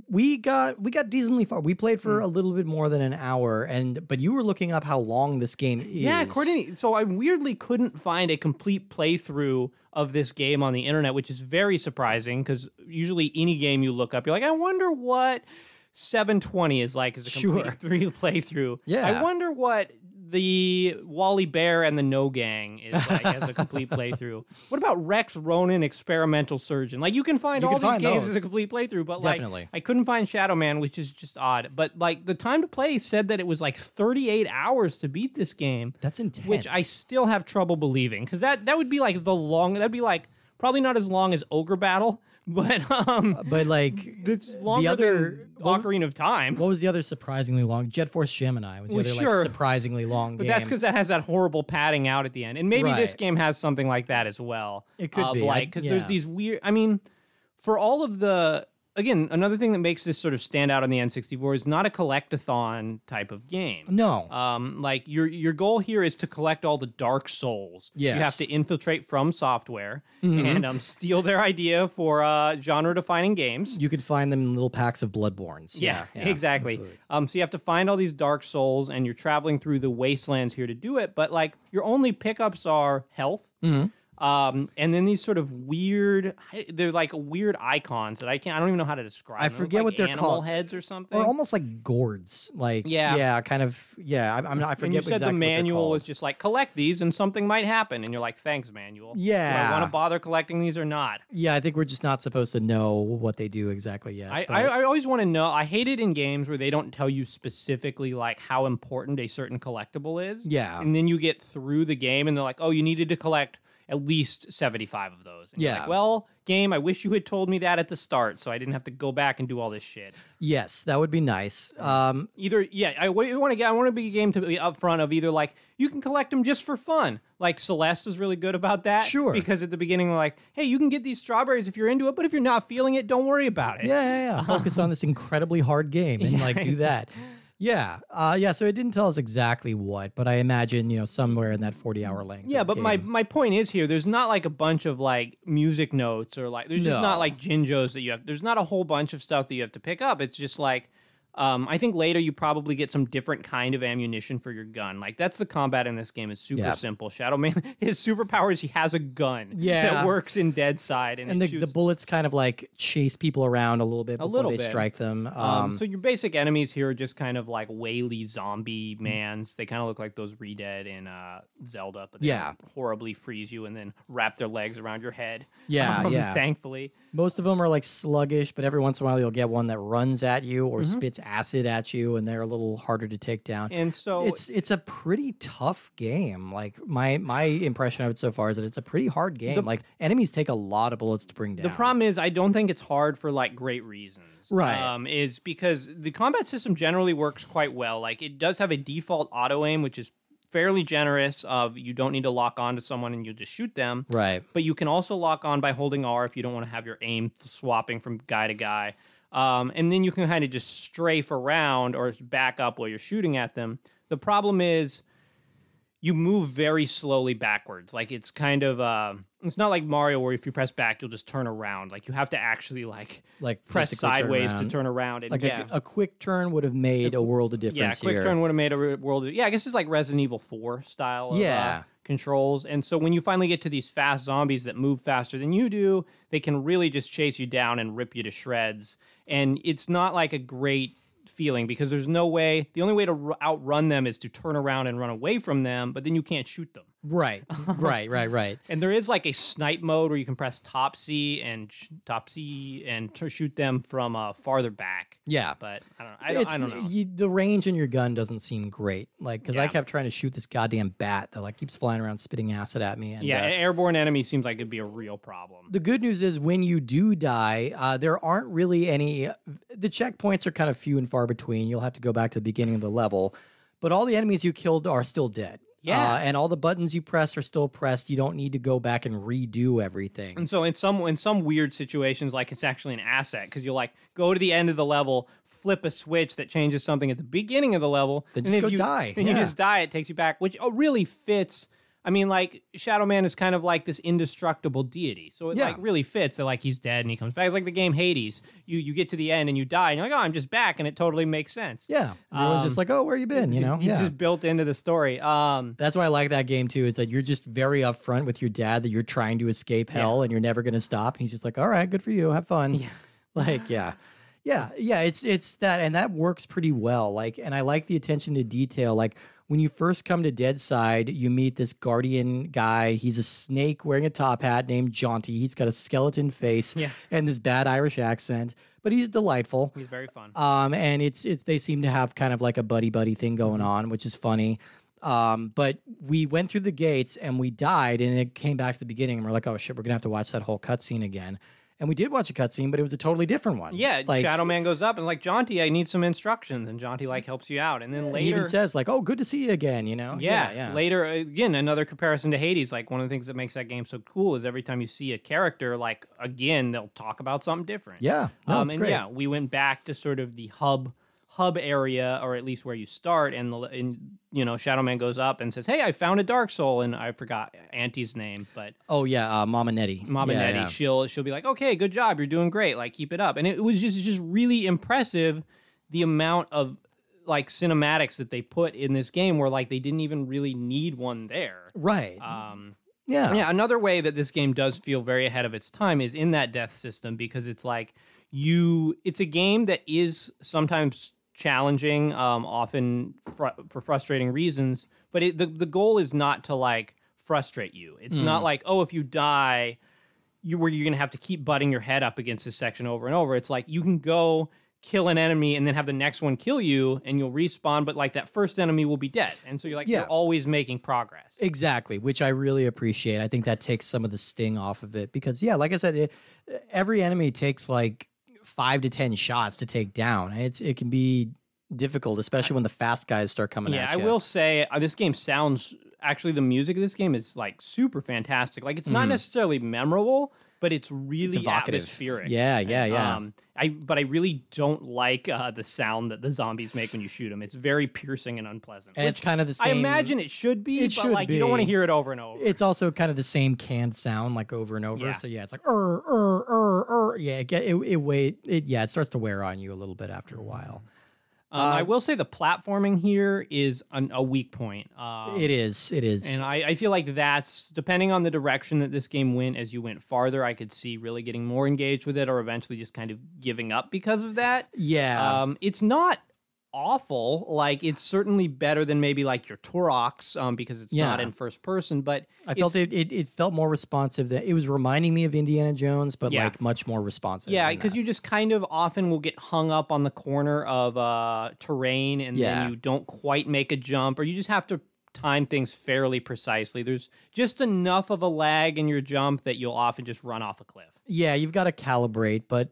we got we got decently far. We played for a little bit more than an hour and but you were looking up how long this game is. Yeah, according so I weirdly couldn't find a complete playthrough of this game on the internet, which is very surprising because usually any game you look up, you're like, I wonder what 720 is like as a complete Sure. three playthrough. Yeah. I wonder what the Wally Bear and the No Gang is like as a complete playthrough. What about Rex Ronan Experimental Surgeon? Like you can find You all can these find games those. as a complete playthrough, but like Definitely. I couldn't find Shadow Man, which is just odd. But like the time to play said that it was like 38 hours to beat this game That's intense. which I still have trouble believing because that that would be like the long that'd be like probably not as long as Ogre Battle, but um, but like it's longer other- than Ocarina of Time. what was the other surprisingly long? Jet Force Gemini was the Well, other sure. like surprisingly long But game. that's because that has that horrible padding out at the end, and maybe this game has something like that as well. It could of be. Like because there's these weird. I mean, for all of the again, another thing that makes this sort of stand out on the N64 is not a collectathon type of game. no. Um, like your your goal here is to collect all the Dark Souls. Yes. you have to infiltrate FromSoftware Mhm. and um, steal their idea for uh, genre-defining games. you could find them in little packs of Bloodbornes. yeah, Yeah, yeah, exactly. absolutely. Um, so you have to find all these Dark Souls, and you're traveling through the wastelands here to do it. But like your only pickups are health. Mhm. Um, and then these sort of weird, they're like weird icons that I can't, I don't even know how to describe. I them. Forget like what they're animal called. heads or something. or almost like gourds. Like Yeah. yeah, kind of. Yeah, I'm, I'm not. I and forget you said exactly the manual was just like collect these and something might happen, and you're like, thanks, manual. Do I Yeah. want to bother collecting these or not? Yeah, I think we're just not supposed to know what they do exactly yet. I, I, I always want to know. I hate it in games where they don't tell you specifically like how important a certain collectible is. Yeah. and then you get through the game and they're like, "Oh, you needed to collect at least seventy-five of those." And Yeah. like, well, game, I wish you had told me that at the start, so I didn't have to go back and do all this shit. yes, that would be nice. Um, Either, yeah, I want to get. I want to be a game to be upfront of either like you can collect them just for fun. Like Celeste is really good about that. Sure. because at the beginning, like, "Hey, you can get these strawberries if you're into it, but if you're not feeling it, don't worry about it." yeah, yeah, yeah. Focus on this incredibly hard game and Yeah, like do that. Yeah, uh, yeah. So it didn't tell us exactly what, but I imagine you know somewhere in that forty-hour length. Yeah, but my my point is here. There's not like a bunch of like music notes or like there's just not like jinjos that you have. There's not a whole bunch of stuff that you have to pick up. It's just like. Um, I think later you probably get some different kind of ammunition for your gun. Like that's the combat in this game is super Yeah. simple. Shadow Man, his superpower is he has a gun Yeah. that works in Dead Side and, and the, the bullets kind of like chase people around a little bit before little they bit. strike them. Um, Um, so your basic enemies here are just kind of like whaley zombie mans. They kind of look like those Redead in uh, Zelda, but they Yeah. horribly freeze you and then wrap their legs around your head. Yeah, Um, yeah. Thankfully, most of them are like sluggish, but every once in a while you'll get one that runs at you or Mhm. spits acid at you, and they're a little harder to take down. and so it's it's a pretty tough game. Like my my impression of it so far is that it's a pretty hard game. The- like enemies take a lot of bullets to bring down. the problem is I don't think it's hard for like great reasons. Right. Um, is because the combat system generally works quite well. Like it does have a default auto aim, which is fairly generous. Of you don't need to lock on to someone and you just shoot them. right. but you can also lock on by holding R if you don't want to have your aim swapping from guy to guy. Um, and then you can kind of just strafe around or back up while you're shooting at them. The problem is you move very slowly backwards. Like it's kind of uh, it's not like Mario where if you press back you'll just turn around. Like you have to actually like Like press physically turn sideways to turn around. And Like yeah, a, a quick turn would have made a world of difference. yeah, quick here. turn would have made a world. Of, yeah, I guess it's like Resident Evil Four style. Of, uh, Yeah. controls. And so when you finally get to these fast zombies that move faster than you do, they can really just chase you down and rip you to shreds. And it's not like a great feeling because there's no way. The only way to r- outrun them is to turn around and run away from them, but then you can't shoot them. Right. right. Right. Right. And there is like a snipe mode where you can press top C and sh- top C and t- shoot them from uh, farther back. Yeah. But I don't. I don't, I don't know. You, the range in your gun doesn't seem great. Like, because I kept trying to shoot this goddamn bat that like keeps flying around, spitting acid at me. And, yeah, uh, an airborne enemy seems like it'd be a real problem. the good news is when you do die, uh, there aren't really any. The checkpoints are kind of few and far between. You'll have to go back to the beginning of the level, but all the enemies you killed are still dead. Yeah. uh, and all the buttons you pressed are still pressed. You don't need to go back and redo everything. And so in some in some weird situations, like it's actually an asset because you'll like go to the end of the level, flip a switch that changes something at the beginning of the level, Then and just if go you die, and you just die, it takes you back, which oh, really fits. I mean, like Shadow Man is kind of like this indestructible deity, so it Yeah. like really fits that like he's dead and he comes back. It's like the game Hades. You you get to the end and you die, and you're like, oh, I'm just back, and it totally makes sense. yeah, everyone's just Um, like, "Oh, where you been?" You know, he's yeah. just built into the story. Um, That's why I like that game too. Is that you're just very upfront with your dad that you're trying to escape hell and you're never going to stop. And He's just like, "All right, good for you. Have fun." Yeah. Like, yeah. Yeah, yeah, it's it's that and that works pretty well. Like and I like the attention to detail. Like when you first come to Dead Side, you meet this guardian guy. He's a snake wearing a top hat named Jaunty. He's got a skeleton face Yeah. and this bad Irish accent, but he's delightful. he's very fun. Um, and it's it's they seem to have kind of like a buddy buddy thing going Mm-hmm. on, which is funny. Um, but we went through the gates and we died, and it came back to the beginning, and we're like, oh shit, we're gonna have to watch that whole cutscene again. And we did watch a cutscene, but it was a totally different one. Yeah, like Shadow Man goes up and like Jaunty, I need some instructions, and Jaunty like helps you out, and then he later even says like, oh, good to see you again. You know? Yeah, yeah. Later, again, another comparison to Hades. Like one of the things that makes that game so cool is every time you see a character, like again, they'll talk about something different. Yeah, no, um, and great. yeah, we went back to sort of the hub hub area, or at least where you start, and the and you know Shadow Man goes up and says, "Hey, I found a Dark Soul," and I forgot Auntie's name, but Oh yeah, uh, Mama Nettie. Mama yeah, Nettie, yeah. she'll she'll be like, "Okay, good job, you're doing great. Like, keep it up." And it was just just really impressive the amount of like cinematics that they put in this game, where like they didn't even really need one there. Right. Um, Yeah. Yeah, another way that this game does feel very ahead of its time is in that death system because it's like you it's a game that is sometimes challenging um often fr- for frustrating reasons but it, the the goal is not to like frustrate you. It's not like oh if you die you where you're to have to keep butting your head up against this section over and over. It's like you can go kill an enemy and then have the next one kill you and you'll respawn but like that first enemy will be dead. And so you're like Yeah. you're always making progress. Exactly, which I really appreciate. I think that takes some of the sting off of it because, yeah, like I said, it, every enemy takes like five to ten shots to take down. It's it can be difficult, especially when the fast guys start coming Yeah, I will say uh, this game sounds actually the music of this game is like super fantastic. Like it's not necessarily memorable, but it's really evocative. atmospheric. Yeah, yeah, yeah. Um, I but I really don't like uh, the sound that the zombies make when you shoot them. It's very piercing and unpleasant. And it's kind of the same. I imagine it should be, It but should like you don't want to hear it over and over. It's also kind of the same canned sound, like over and over. Yeah. So yeah, it's like er er Yeah, it it, it wait it yeah, it starts to wear on you a little bit after a while. um, I will say the platforming here is an, a weak point. Um, It is, it is. And I, I feel like that's depending on the direction that this game went as you went farther, I could see really getting more engaged with it or eventually just kind of giving up because of that. yeah, Um, it's not awful. Like it's certainly better than maybe like your Turoks, um, because it's not in first person, but I felt it, it. It felt more responsive. That it was reminding me of Indiana Jones, but Yeah. like much more responsive. yeah, because you just kind of often will get hung up on the corner of uh, terrain and Yeah. then you don't quite make a jump, or you just have to time things fairly precisely. There's just enough of a lag in your jump that you'll often just run off a cliff. yeah, you've got to calibrate, but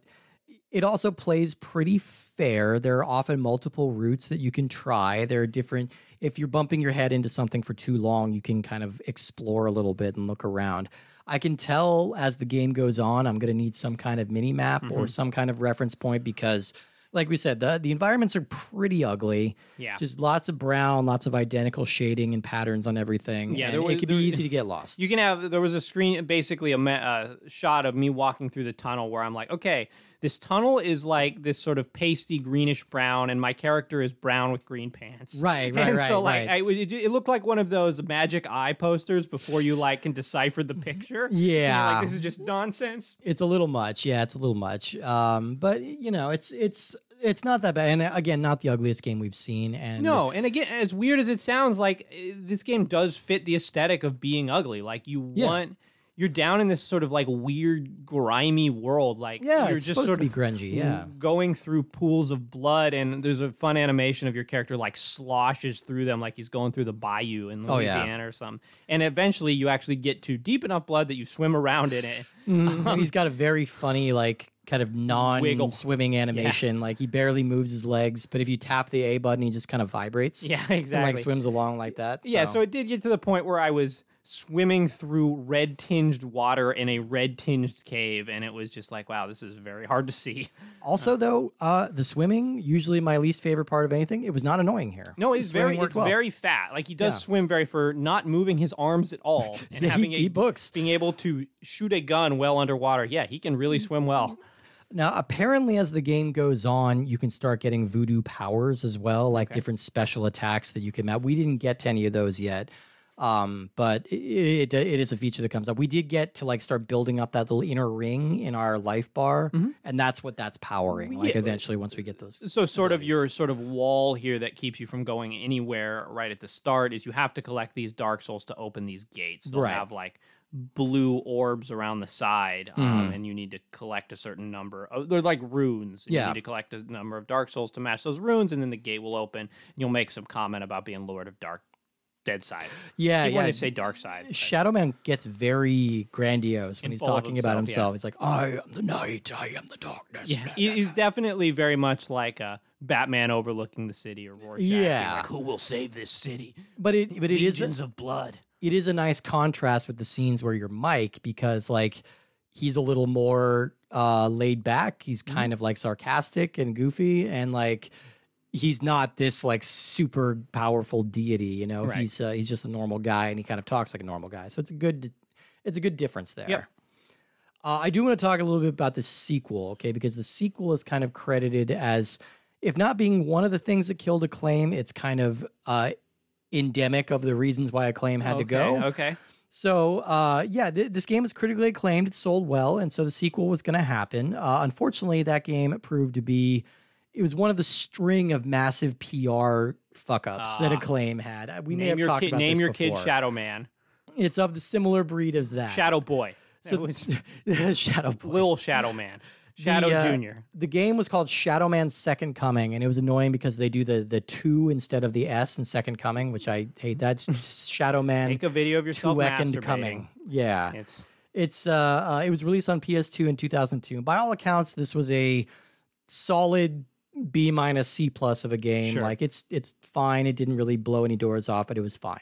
it also plays pretty fair. There are often multiple routes that you can try. There are different. If you're bumping your head into something for too long, you can kind of explore a little bit and look around. I can tell as the game goes on, I'm going to need some kind of mini map Mm-hmm. or some kind of reference point because, like we said, the the environments are pretty ugly. Yeah. Just lots of brown, lots of identical shading and patterns on everything. Yeah, and was- it could be easy to get lost. You can have there was a screen, basically a uh, shot of me walking through the tunnel where I'm like, okay, this tunnel is like this sort of pasty greenish brown, and my character is brown with green pants. Right, right, and right, So like, right. I, it, it looked like one of those magic eye posters before you like can decipher the picture. And you're Yeah. like this is just nonsense. It's a little much. Yeah, it's a little much. Um, but you know, it's it's it's not that bad. And uh, again, not the ugliest game we've seen. And No, and again, as weird as it sounds, like eh, this game does fit the aesthetic of being ugly. Like you Yeah. want. You're down in this sort of like weird, grimy world. Like yeah, you're it's just supposed sort to be of grungy. Yeah, going through pools of blood and there's a fun animation of your character like sloshes through them like he's going through the bayou in Oh, yeah. Louisiana or something. And eventually you actually get to deep enough blood that you swim around in it. Mhm. And he's got a very funny like kind of non-swimming animation. Like he barely moves his legs, but if you tap the A button, he just kind of vibrates. Yeah, and exactly. like swims along like that. yeah, so it did get to the point where I was swimming through red tinged water in a red tinged cave and it was just like wow this is very hard to see also though, uh, the swimming usually my least favorite part of anything. It was not annoying here. no The it's very it's well. very fat like he does Yeah. swim very for not moving his arms at all and Yeah, he- having he a books. being able to shoot a gun well underwater yeah he can really swim well Now, apparently, as the game goes on, you can start getting voodoo powers as well, like Okay. different special attacks that you can map. We didn't get to any of those yet, um, but it, it, it is a feature that comes up. We did get to like start building up that little inner ring in our life bar, and that's what that's powering. Like Yeah. eventually, once we get those. So sort of your sort of wall here that keeps you from going anywhere right at the start is you have to collect these Dark Souls to open these gates. They'll Right. have like blue orbs around the side, um, Mhm. and you need to collect a certain number. Of, they're like runes. Yeah. You need to collect a number of Dark Souls to match those runes, and then the gate will open. And you'll make some comment about being Lord of Dark Dead Side. Yeah, you yeah. to say Dark Side. Shadow Man gets very grandiose when he's talking about himself, yeah. He's like, "I am the night, I am the darkness." Yeah, he- he's definitely very much like a Batman overlooking the city or Rorschach. Yeah. like, who will save this city? but it but it is Legions of blood. it is a nice contrast with the scenes where you're Mike because like he's a little more uh laid back. He's Mm-hmm. kind of like sarcastic and goofy and like he's not this like super powerful deity, you know. Right. He's uh, he's just a normal guy and he kind of talks like a normal guy. So it's a good it's a good difference there. Yep. Uh, I do want to talk a little bit about the sequel, okay? Because the sequel is kind of credited as, if not being one of the things that killed Acclaim, it's kind of uh, endemic of the reasons why Acclaim had to go. Okay. So, uh, yeah, th- this game was critically acclaimed. It sold well, and so the sequel was going to happen. Uh, unfortunately, that game proved to be it was one of the string of massive PR fuck ups that Ah. Acclaim had. Uh, We may name have your talked kid. about Name your kid. Shadow Man. It's of the similar breed as that. Shadow Boy. So- was Shadow Boy. Lil Shadow Man. Shadow uh, Junior. The game was called Shadow Man's Second Coming, and it was annoying because they do the the two instead of the S in Second Coming, which I hate. That's Shadow Man Make a video of yourself. Second Coming. Yeah, It's it's uh, uh, it was released on PS2 in 2002. And By all accounts, this was a solid B minus C plus of a game. Sure. Like it's it's fine. It didn't really blow any doors off, but it was fine.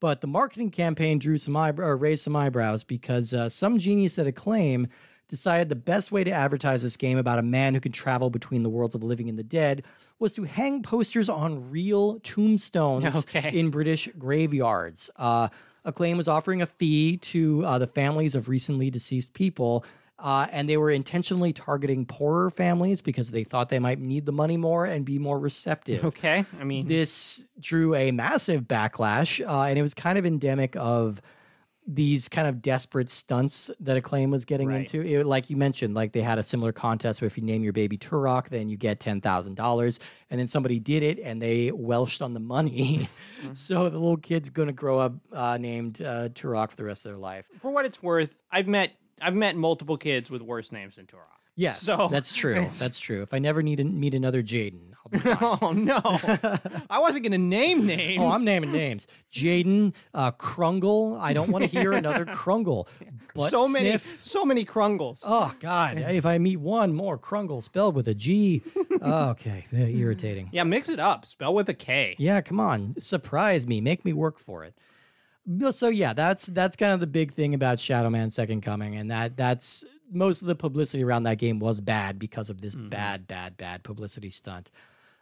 But the marketing campaign drew some eyebrow or raised some eyebrows because uh, some genius at Acclaim decided the best way to advertise this game about a man who can travel between the worlds of the living and the dead was to hang posters on real tombstones Okay. in British graveyards. Uh, Acclaim was offering a fee to uh, the families of recently deceased people, uh, and they were intentionally targeting poorer families because they thought they might need the money more and be more receptive. okay. I mean, This drew a massive backlash, uh, and it was kind of endemic of these kind of desperate stunts that Acclaim was getting Right. into. It, like you mentioned, like they had a similar contest where if you name your baby Turok, then you get ten thousand dollars, and then somebody did it and they welched on the money. Mm-hmm. so the little kid's gonna grow up uh, named uh, Turok for the rest of their life. for what it's worth, I've met I've met multiple kids with worse names than Turok. Yes, So, that's true. That's true. If I never need to meet another Jaden, I'll be fine. Oh no! I wasn't gonna name names. Oh, I'm naming names. Jaden, uh, Krungle. I don't want to hear another Krungle. Butt so many, sniff. so many Krungles. Oh God! If I meet one more Krungle spelled with a G, oh, okay, yeah, irritating. Yeah, mix it up. Spell with a K. Yeah, come on, surprise me, make me work for it. So yeah, that's that's kind of the big thing about Shadow Man Second Coming, and that that's most of the publicity around that game was bad because of this bad, bad, bad publicity stunt.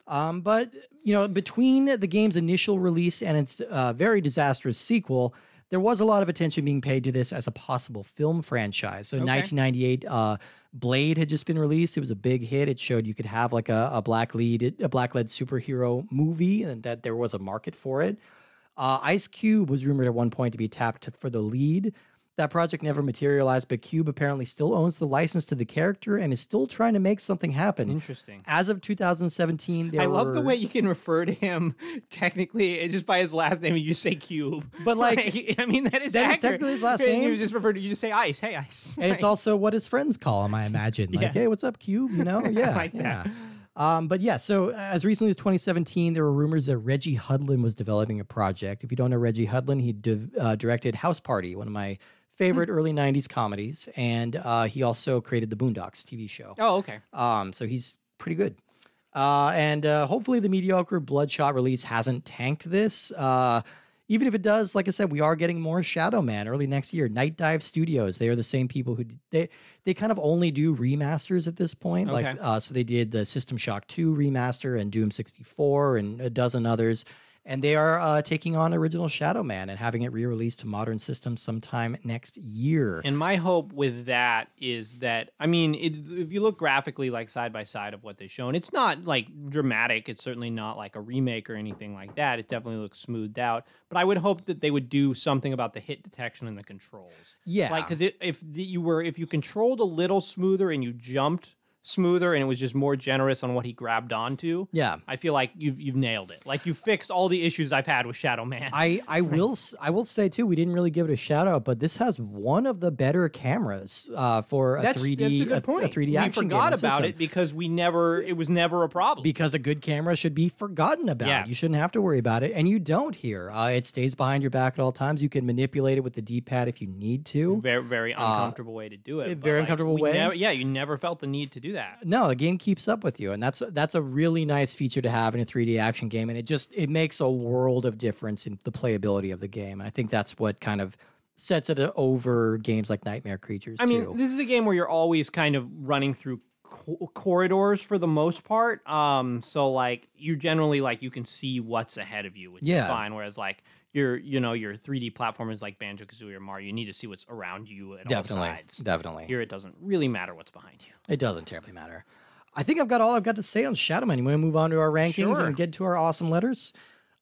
Um, but you know, between the game's initial release and its uh, very disastrous sequel, there was a lot of attention being paid to this as a possible film franchise. So in Okay. 1998, uh, Blade had just been released. It was a big hit. It showed you could have like a, a black lead, a black led superhero movie, and that there was a market for it. Uh, Ice Cube was rumored at one point to be tapped to- for the lead. That project never materialized, but Cube apparently still owns the license to the character and is still trying to make something happen. Interesting. As of 2017, there I love the way you can refer to him technically eh, just by his last name and you say Cube. But, like, I mean that is that is accurate. technically his last name. You just refer to you just say Ice. Hey Ice. and it's also what his friends call him, I imagine. Like, Yeah. hey, what's up, Cube? You know, yeah, like yeah. that. Um, but yeah, so as recently as 2017, there were rumors that Reggie Hudlin was developing a project. If you don't know Reggie Hudlin, he div- uh, directed House Party, one of my favorite early 90s comedies, and uh, he also created the Boondocks TV show. Oh, okay. Um, so he's pretty good. Uh, and uh, hopefully the mediocre Bloodshot release hasn't tanked this. Even if it does, like I said, we are getting more Shadow Man early next year. Night Dive Studios, they are the same people who they they kind of only do remasters at this point. Like uh, so they did the System Shock 2 remaster and Doom 64 and a dozen others. And they are uh, taking on original Shadow Man and having it re-released to modern systems sometime next year. And my hope with that is that I mean, it, if you look graphically, like side by side of what they've shown, it's not like dramatic. It's certainly not like a remake or anything like that. It definitely looks smoothed out. But I would hope that they would do something about the hit detection and the controls. yeah, Like, because if the, you were if you controlled a little smoother and you jumped smoother and it was just more generous on what he grabbed onto, yeah. I feel like you've you've nailed it. Like you fixed all the issues I've had with Shadow Man. I I will I will say too. We didn't really give it a shout out, but this has one of the better cameras uh, for a that's, 3D that's a good a, point. 3D we forgot about system. it because we never it was never a problem. because a good camera should be forgotten about. Yeah. You shouldn't have to worry about it, and you don't here. Uh, it stays behind your back at all times. You can manipulate it with the D-pad if you need to. very very uncomfortable way to do it. very like, uncomfortable way? never- yeah, you never felt the need to do that. No, the game keeps up with you, and that's that's a really nice feature to have in a 3D action game, and it just it makes a world of difference in the playability of the game. And I think that's what kind of sets it over games like Nightmare Creatures. I mean, this is a game where you're always kind of running through co- corridors for the most part. Um, so like you generally like you can see what's ahead of you, which Yeah. is fine. Whereas like your you know your 3D platformers like Banjo Kazooie or Mario, you need to see what's around you at definitely, all sides. definitely. Here, it doesn't really matter what's behind you. It doesn't terribly matter. I think I've got all I've got to say on Shadowman. You want to move on to our rankings Sure. and get to our awesome letters?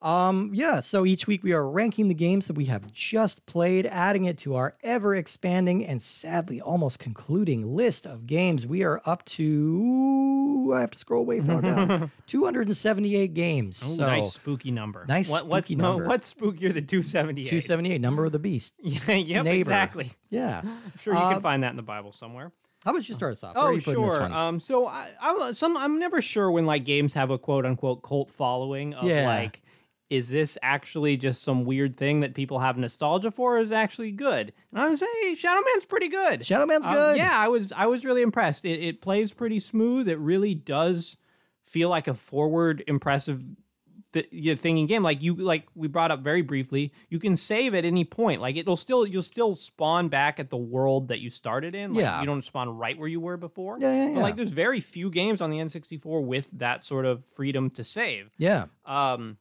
Um, yeah, so each week we are ranking the games that we have just played, adding it to our ever expanding and sadly almost concluding list of games. We are up to I have to scroll way far down. 278 games. Ooh, so nice spooky number. Nice what, what's, spooky no- number. what's spookier than 278? 278, number of the beast. yep, neighbor. exactly. Yeah. I'm sure you Uh, can find that in the Bible somewhere. How about you start us off? Where Oh, are you putting this sure. one? Um, so I, I, some, I'm never sure when like games have a quote unquote cult following of Yeah. like, is this actually just some weird thing that people have nostalgia for, or is it actually good? And I would say Shadow Man's pretty good. Shadow Man's Um, good. yeah, I was I was really impressed. It, it plays pretty smooth. It really does feel like a forward, impressive th- thing in game. Like you like we brought up very briefly, you can save at any point. Like it'll still you'll still spawn back at the world that you started in. Like Yeah. you don't spawn right where you were before. Yeah, yeah, But yeah. like there's very few games on the N64 with that sort of freedom to save. Yeah. Um,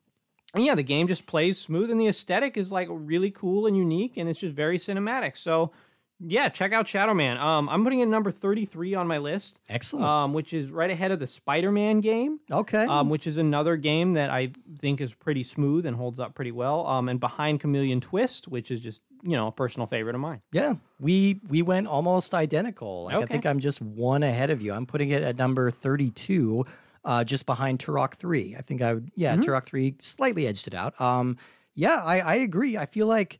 and yeah, the game just plays smooth, and the aesthetic is like really cool and unique, and it's just very cinematic. So, yeah, check out Shadow Man. Um, I'm putting it number 33 on my list, Excellent. um, which is right ahead of the Spider-Man game, okay. um, which is another game that I think is pretty smooth and holds up pretty well. Um, and behind Chameleon Twist, which is just you know a personal favorite of mine. Yeah, we we went almost identical. Like, I think I'm just one ahead of you. I'm putting it at number 32, uh, just behind Turok 3. I think I would, yeah, Mhm. Turok 3 slightly edged it out. Um, yeah, I, I agree. I feel like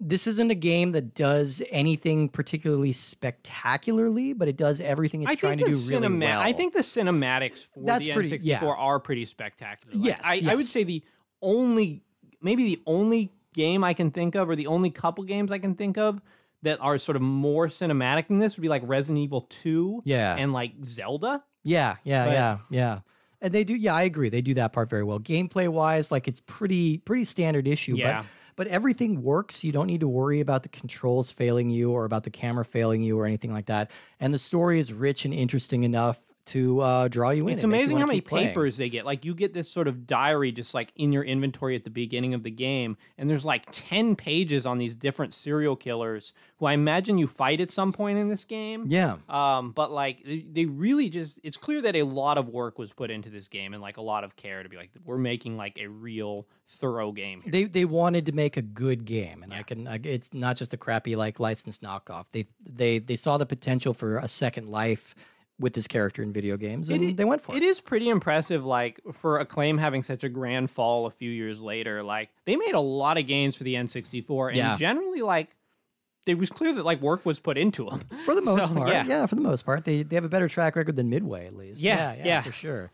this isn't a game that does anything particularly spectacularly, but it does everything it's I trying to do really well. I think the cinematics for That's the pretty- N64 yeah. are pretty spectacular. Like, Yes, I, I would say the only, maybe the only game I can think of, or the only couple games I can think of that are sort of more cinematic than this would be like Resident Evil 2 yeah, and like Zelda. Yeah, yeah, but- yeah, yeah. And they do, yeah, I agree. They do that part very well. Gameplay wise, like it's pretty pretty standard issue. Yeah. But but everything works. You don't need to worry about the controls failing you or about the camera failing you or anything like that. And the story is rich and interesting enough to uh, draw you in. It's and make you amazing how many playing. papers they get. Like you get this sort of diary just like in your inventory at the beginning of the game, and there's like ten pages on these different serial killers who I imagine you fight at some point in this game. Yeah, Um, but like they, they really just it's clear that a lot of work was put into this game and like a lot of care to be like we're making like a real thorough game here. they they wanted to make a good game, and I can. I, it's not just a crappy like licensed knockoff. They they they saw the potential for a second life with this character in video games, and i- they went for it. It is pretty impressive, like for Acclaim having such a grand fall a few years later. Like they made a lot of games for the N64, and Yeah. generally, like it was clear that like work was put into them. For the most So, part, yeah. yeah. for the most part, they they have a better track record than Midway at least. Yeah, yeah. for sure.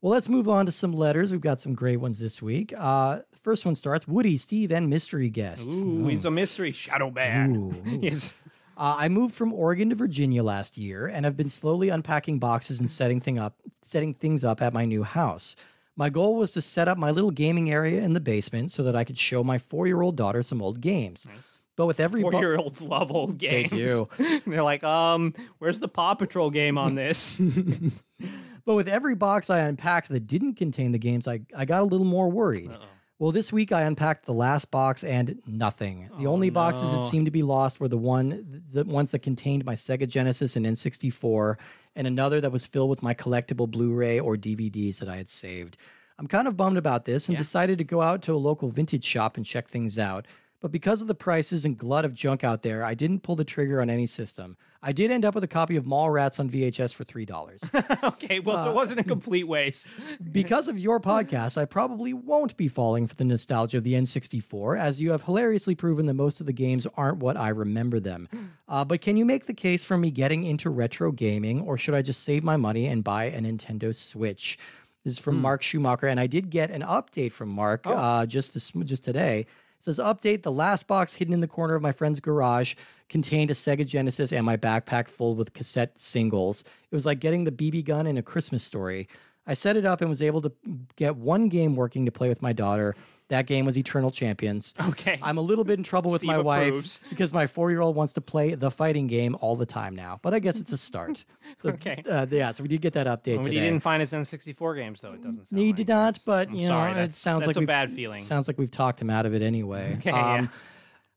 Well, let's move on to some letters. We've got some great ones this week. Uh, the first one starts Woody, Steve, and mystery guest. Ooh, he's a mystery shadow man. Ooh, ooh. Yes. Uh, I moved from Oregon to Virginia last year and I've been slowly unpacking boxes and setting thing up, setting things up at my new house. My goal was to set up my little gaming area in the basement so that I could show my four-year-old daughter some old games. But with every Four year olds love old games. They do. They're like, um, where's the Paw Patrol game on this? But with every box I unpacked that didn't contain the games, I, I got a little more worried. Uh-oh. Well, this week I unpacked the last box and nothing. The Oh, only boxes that seemed to be lost were the one the ones that contained my Sega Genesis and N64 and another that was filled with my collectible Blu-ray or DVDs that I had saved. I'm kind of bummed about this and Yeah. decided to go out to a local vintage shop and check things out. But because of the prices and glut of junk out there, I didn't pull the trigger on any system. I did end up with a copy of Mallrats on VHS for $3. okay, well, so it wasn't a complete waste. Because of your podcast, I probably won't be falling for the nostalgia of the N64, as you have hilariously proven that most of the games aren't what I remember them. Uh, but can you make the case for me getting into retro gaming, or should I just save my money and buy a Nintendo Switch? This is from Mark Schumacher, and I did get an update from Mark Oh. uh, just this just today. Says update: the last box hidden in the corner of my friend's garage contained a Sega Genesis and my backpack full with cassette singles. It was like getting the BB gun in a Christmas story. I set it up and was able to get one game working to play with my daughter. That game was Eternal Champions. Okay. I'm a little bit in trouble with Steve my approves. wife because my four year old wants to play the fighting game all the time now. But I guess it's a start. So, Okay. Uh, yeah, so we did get that update Well, today. he didn't find his N64 games, though. It doesn't sound He like did not, that's- but I'm you sorry, know, it sounds that's like a we've- bad feeling. Sounds like we've talked him out of it anyway. Um, Okay, yeah.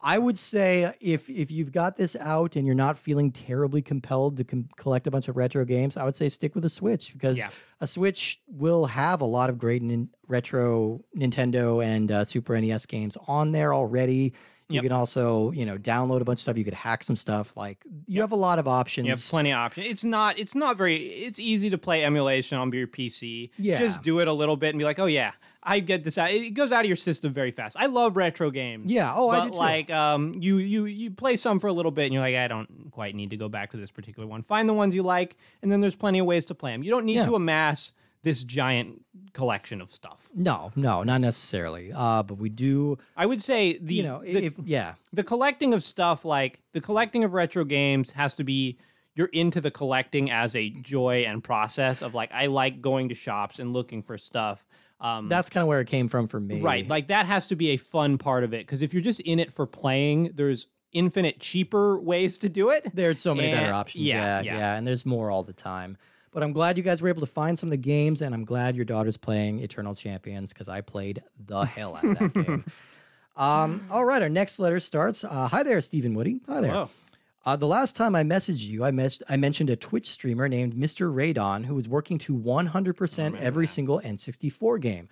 I would say if if you've got this out and you're not feeling terribly compelled to com- collect a bunch of retro games, I would say stick with a Switch because Yeah. a Switch will have a lot of great nin- retro Nintendo and uh, Super NES games on there already. You Yep. can also, you know, download a bunch of stuff. You could hack some stuff. Like you have a lot of options. You have plenty of options. It's not. It's not very. It's easy to play emulation on your PC. Yeah. Just do it a little bit and be like, oh yeah, I get this out. It goes out of your system very fast. I love retro games. Yeah, oh, I do too. like, um, you you you play some for a little bit and you're like, I don't quite need to go back to this particular one. Find the ones you like, and then there's plenty of ways to play them. You don't need Yeah. to amass this giant collection of stuff. no, no, not necessarily. Uh, but we do, I would say the you know, the, if yeah, the collecting of stuff like the collecting of retro games has to be you're into the collecting as a joy and process of like I like going to shops and looking for stuff. Um, that's kind of where it came from for me. right, like that has to be a fun part of it because if you're just in it for playing, there's infinite cheaper ways to do it. There's so many better options. yeah, Yeah, yeah. yeah, and there's more all the time. But I'm glad you guys were able to find some of the games, and I'm glad your daughter's playing Eternal Champions because I played the hell out of that game. Um, all right, our next letter starts. Uh, hi there, Stephen Woody. Hi there. Hello. Uh, the last time I messaged you, I, mes- I mentioned a Twitch streamer named Mr. Radon who was working to 100% every single N64 game.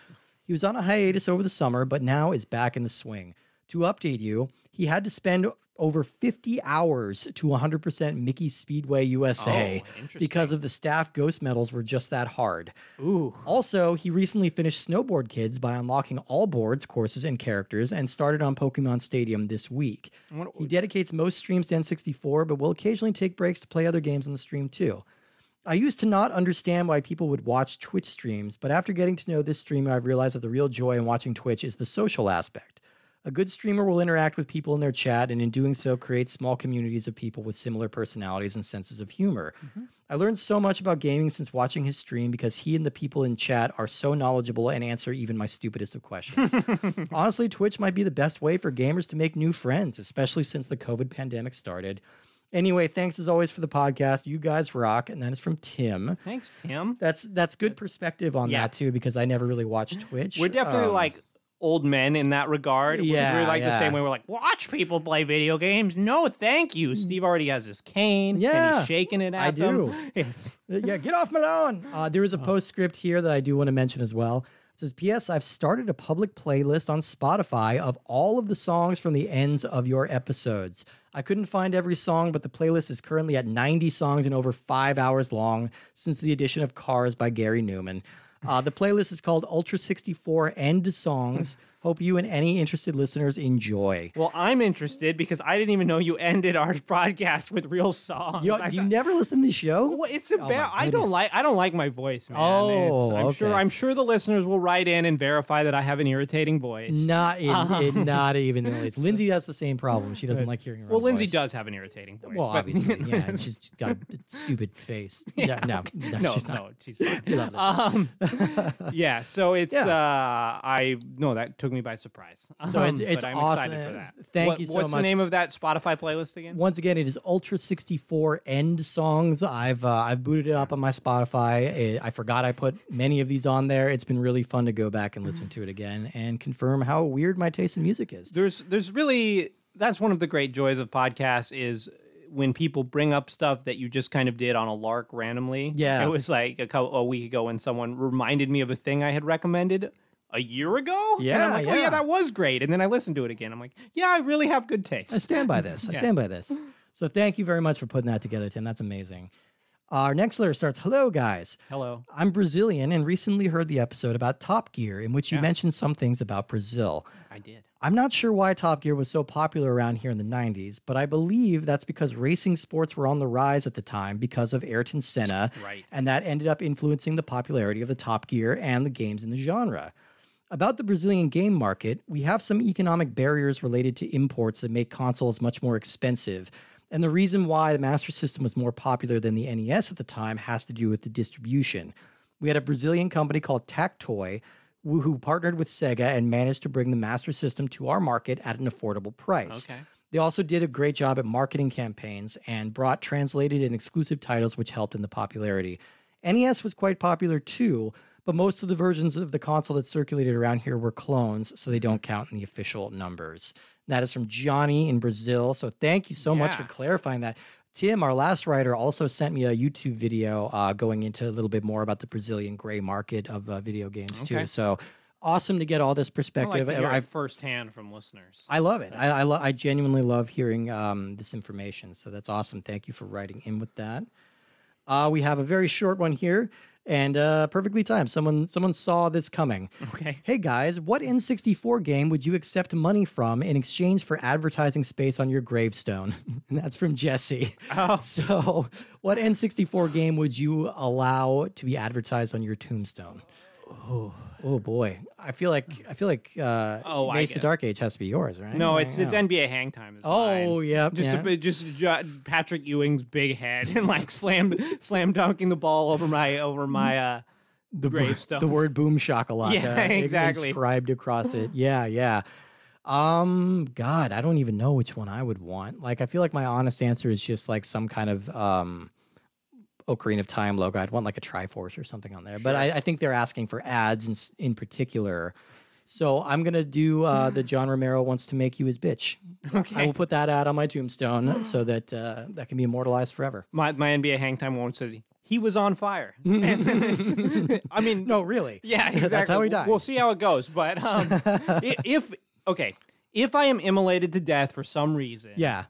He was on a hiatus over the summer, but now is back in the swing. To update you, he had to spend over 50 hours to 100% Mickey Speedway USA Oh, because of the staff ghost medals were just that hard. Ooh, Also, he recently finished Snowboard Kids by unlocking all boards, courses, and characters and started on Pokemon Stadium this week. what- He dedicates most streams to N64, but will occasionally take breaks to play other games on the stream too. I used to not understand why people would watch Twitch streams, but after getting to know this streamer, I've realized that the real joy in watching Twitch is the social aspect. A good streamer will interact with people in their chat, and in doing so, create small communities of people with similar personalities and senses of humor. I learned so much about gaming since watching his stream because he and the people in chat are so knowledgeable and answer even my stupidest of questions. Honestly, Twitch might be the best way for gamers to make new friends, especially since the COVID pandemic started. Anyway, thanks as always for the podcast. You guys rock. And that is from Tim. thanks, Tim. That's that's good perspective on Yeah. that too, because I never really watched Twitch. We're definitely Um, like old men in that regard. Yeah, we're like the same way. We're like, watch people play video games. No, thank you. Steve already has his cane. and Yeah, he's shaking it at I them. do. It's Uh, yeah, get off my lawn. Uh, there is a postscript here that I do want to mention as well. It says, P.S. I've started a public playlist on Spotify of all of the songs from the ends of your episodes. I couldn't find every song, but the playlist is currently at 90 songs and over five hours long since the addition of Cars by Gary Numan. Uh, the playlist is called Ultra 64 End Songs. Hope you and any interested listeners enjoy. well, I'm interested because I didn't even know you ended our podcast with real songs. I do you never listen to the show? Well, it's Oh about. I don't like. I don't like my voice, man. Oh, It's- I'm sure. okay. I'm sure the listeners will write in and verify that I have an irritating voice. Not in, Uh-huh. in not even least. Lindsay has the same problem. She doesn't like hearing her well, own Lindsay voice. does have an irritating voice. Well, obviously, yeah. She's got a stupid face. Yeah, no, no, no, she's not. no, she's fine. We love Lindsay. um, yeah, so it's Yeah. uh, I no, that took me by surprise. So it's- Um, it's but I'm awesome. excited for that. Thank What- you so What's much. the name of that Spotify playlist again? Once again, it is Ultra 64 End Songs. I've uh, I've booted it up on my Spotify. I, I forgot I put many of these on there. It's been really fun to go back and listen to it again and confirm how weird my taste in music is. There's there's really that's one of the great joys of podcasts is when people bring up stuff that you just kind of did on a lark randomly. Yeah. it was like a, couple, a week ago when someone reminded me of a thing I had recommended a year ago. and Yeah, I'm like, oh yeah. yeah, that was great. And then I listened to it again. I'm like, yeah, I really have good taste. I stand by this. I stand by this. So thank you very much for putting that together, Tim. That's amazing. Our next letter starts Hello, guys. Hello. I'm Brazilian and recently heard the episode about Top Gear, in which you Yeah. mentioned some things about Brazil. I did. I'm not sure why Top Gear was so popular around here in the 90s, but I believe that's because racing sports were on the rise at the time because of Ayrton Senna, Right. and that ended up influencing the popularity of the Top Gear and the games in the genre. About the Brazilian game market, we have some economic barriers related to imports that make consoles much more expensive. And the reason why the Master System was more popular than the NES at the time has to do with the distribution. We had a Brazilian company called Tectoy who who partnered with Sega and managed to bring the Master System to our market at an affordable price. Okay. They also did a great job at marketing campaigns and brought translated and exclusive titles, which helped in the popularity. NES was quite popular too, but most of the versions of the console that circulated around here were clones, so they don't count in the official numbers. That is from Johnny in Brazil. So thank you so much for clarifying that. Tim, our last writer, also sent me a YouTube video uh, going into a little bit more about the Brazilian gray market of uh, video games too. So awesome to get all this I like perspective. I- firsthand from listeners. I love it. I I, lo- I genuinely love hearing um, this information. So that's awesome. Thank you for writing in with that. Uh, we have a very short one here, and uh, perfectly timed. Someone someone saw this coming. okay. Hey guys, what N64 game would you accept money from in exchange for advertising space on your gravestone? and that's from Jesse. Oh. So, what N64 game would you allow to be advertised on your tombstone? Oh, boy, I feel like I feel like uh, Oh, I Mace the. Dark Age has to be yours, right? No, it's it's. NBA hang time. Is Oh, mine. yeah, Just yeah. a just ju- Patrick Ewing's big head and like slam slam dunking the ball over my over my uh the gravestone. The word boom shakalaka Yeah, exactly. inscribed across it. Yeah, yeah. Um, God, I don't even know which one I would want. Like, I feel like my honest answer is just like some kind of um Ocarina of Time logo. I'd want like a Triforce or something on there. But I, I think they're asking for ads in, in particular. So I'm gonna do uh, the John Romero wants to make you his bitch. Okay. I will put that ad on my tombstone so that uh, that can be immortalized forever. My my NBA hang time one said he was on fire. this, I mean, No, really. Yeah, exactly. That's how he died. We'll see how it goes. But um, if okay, if I am immolated to death for some reason, Yeah.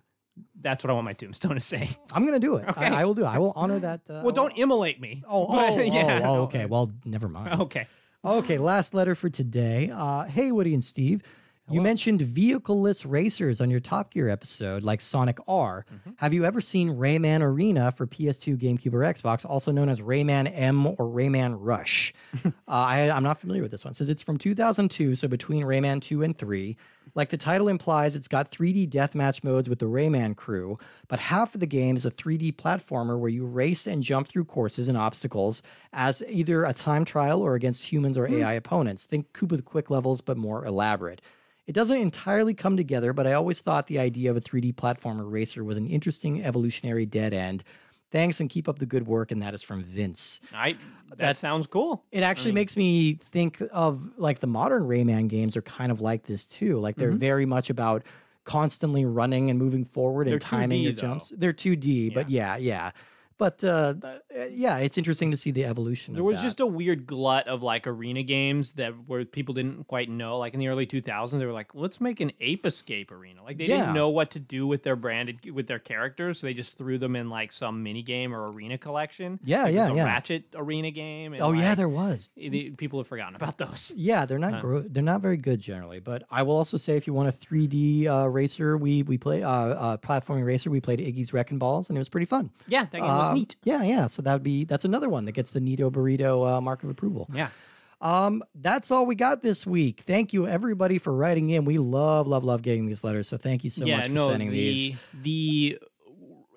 That's what I want my tombstone to say. I'm gonna do it. Okay. I, I will do it. I will honor that. Uh, Well, don't immolate me. Oh, oh, But, oh, yeah, oh, okay. Well, never mind. Okay. Okay, last letter for today. Uh, hey, Woody and Steve. You mentioned vehicle-less racers on your Top Gear episode, like Sonic R. Mm-hmm. Have you ever seen Rayman Arena for PS2, GameCube, or Xbox, also known as Rayman M or Rayman Rush? uh, I, I'm not familiar with this one. It says it's from 2002, so between Rayman 2 and 3. Like the title implies, it's got 3D deathmatch modes with the Rayman crew, but half of the game is a 3D platformer where you race and jump through courses and obstacles as either a time trial or against humans or hmm. AI opponents. Think Koopa Quick levels, but more elaborate. It doesn't entirely come together, but I always thought the idea of a 3D platformer racer was an interesting evolutionary dead end. Thanks and keep up the good work. And that is from Vince. I that, sounds cool. It actually mean- makes me think of like the modern Rayman games are kind of like this too. Like they're very much about constantly running and moving forward and They're timing 2D your though. jumps. They're 2D, but yeah, yeah. But uh, th- yeah, it's interesting to see the evolution. There was that. just a weird glut of like arena games that where people didn't quite know. Like in the early 2000s, they were like, "Let's make an Ape Escape arena." Like they Yeah. didn't know what to do with their branded with their characters, so they just threw them in like some mini game or arena collection. Yeah, Like, yeah, a yeah. Ratchet arena game. and, oh yeah, there was. the- people have forgotten about those. Yeah, they're not gro- they're not very good generally. But I will also say, if you want a 3D uh, racer, we we play uh, uh, platforming racer. We played Iggy's Wrecking Balls, and it was pretty fun. Yeah, that game was Um, neat. Yeah, yeah. So that would be that's another one that gets the Nito Burrito uh, mark of approval. Yeah. Um, that's all we got this week. Thank you everybody for writing in. We love, love, love getting these letters. So thank you so yeah, much for no, sending the these. the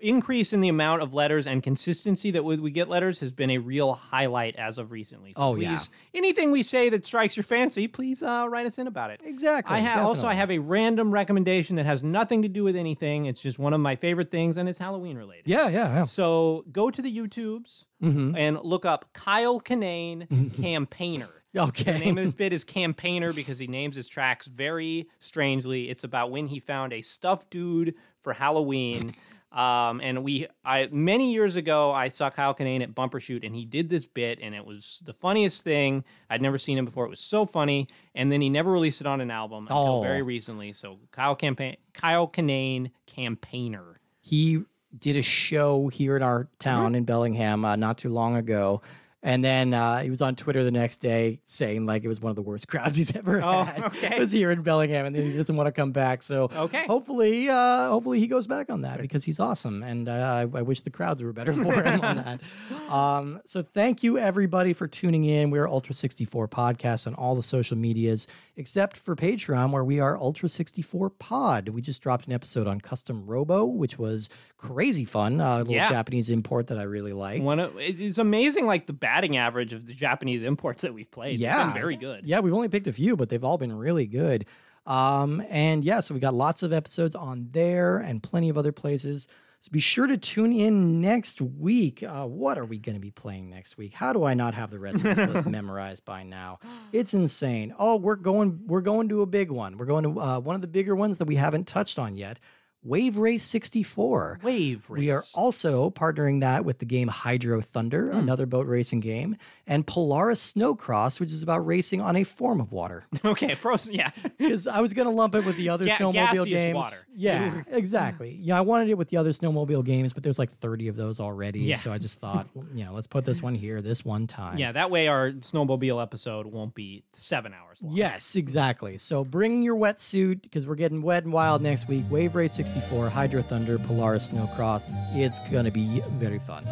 increase in the amount of letters and consistency that we get letters has been a real highlight as of recently. So Oh, please, yeah. anything we say that strikes your fancy, please uh, write us in about it. Exactly. I ha- also I have a random recommendation that has nothing to do with anything. It's just one of my favorite things, and it's Halloween related. Yeah, yeah, yeah. So go to the YouTubes Mhm. and look up Kyle Kinane Campaigner. Okay. The name of this bit is Campaigner because he names his tracks very strangely. It's about when he found a stuffed dude for Halloween. Um, and we, I many years ago, I saw Kyle Kinane at Bumbershoot, and he did this bit, and it was the funniest thing. I'd never seen him before. It was so funny, and then he never released it on an album until Oh. very recently. So Kyle Campaign, Kyle Kinane, Campaigner. he did a show here in our town Mm-hmm. in Bellingham uh, not too long ago. And then uh, he was on Twitter the next day saying like it was one of the worst crowds he's ever Oh, had. okay. It was here in Bellingham, and then he doesn't want to come back. So Okay. hopefully, uh, hopefully he goes back on that because he's awesome, and uh, I, I wish the crowds were better for him on that. Um, so thank you everybody for tuning in. We're Ultra 64 Podcast on all the social medias except for Patreon, where we are Ultra 64 Pod. We just dropped an episode on Custom Robo, which was crazy fun. Uh, a little Yeah. Japanese import that I really liked. One of, it's amazing, like the batting average of the Japanese imports that we've played. Yeah. been very good. Yeah, we've only picked a few, but they've all been really good. Um, and yeah, so we got lots of episodes on there and plenty of other places. So be sure to tune in next week. Uh, what are we going to be playing next week? How do I not have the rest of this list memorized by now? It's insane. Oh, we're going we're going to a big one. We're going to uh, one of the bigger ones that we haven't touched on yet. Wave Race 64. Wave Race. We are also partnering that with the game Hydro Thunder, hmm. another boat racing game, and Polaris SnoCross, which is about racing on a form of water. okay, frozen. Yeah. Because I was going to lump it with the other Ga- snowmobile games. water. Yeah, exactly. Hmm. Yeah, I wanted it with the other snowmobile games, but there's like 30 of those already. Yeah. So I just thought, well, you know, let's put this one here this one time. yeah, that way our snowmobile episode won't be seven hours long. Yes, exactly. So bring your wetsuit because we're getting wet and wild next week. Wave Race 64, Hydro Thunder, Polaris SnoCross. It's going to be very fun.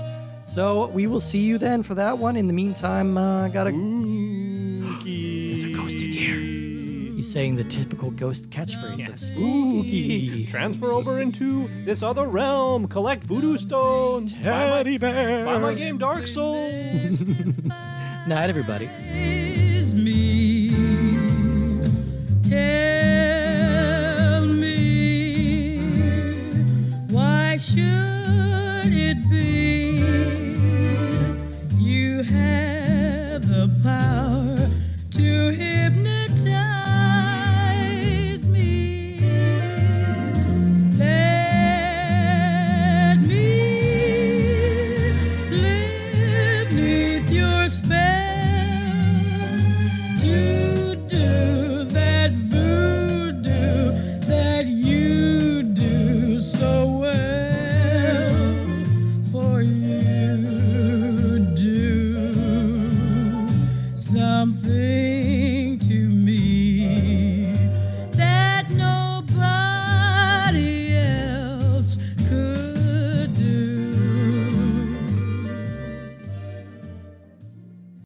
So we will see you then for that one. In the meantime, uh, gotta. There's a ghost in here. He's saying the typical ghost catchphrase of spooky. Transfer over into this other realm. Collect voodoo stones. Teddy bear. Buy my game Dark Souls. Night, everybody. Why should?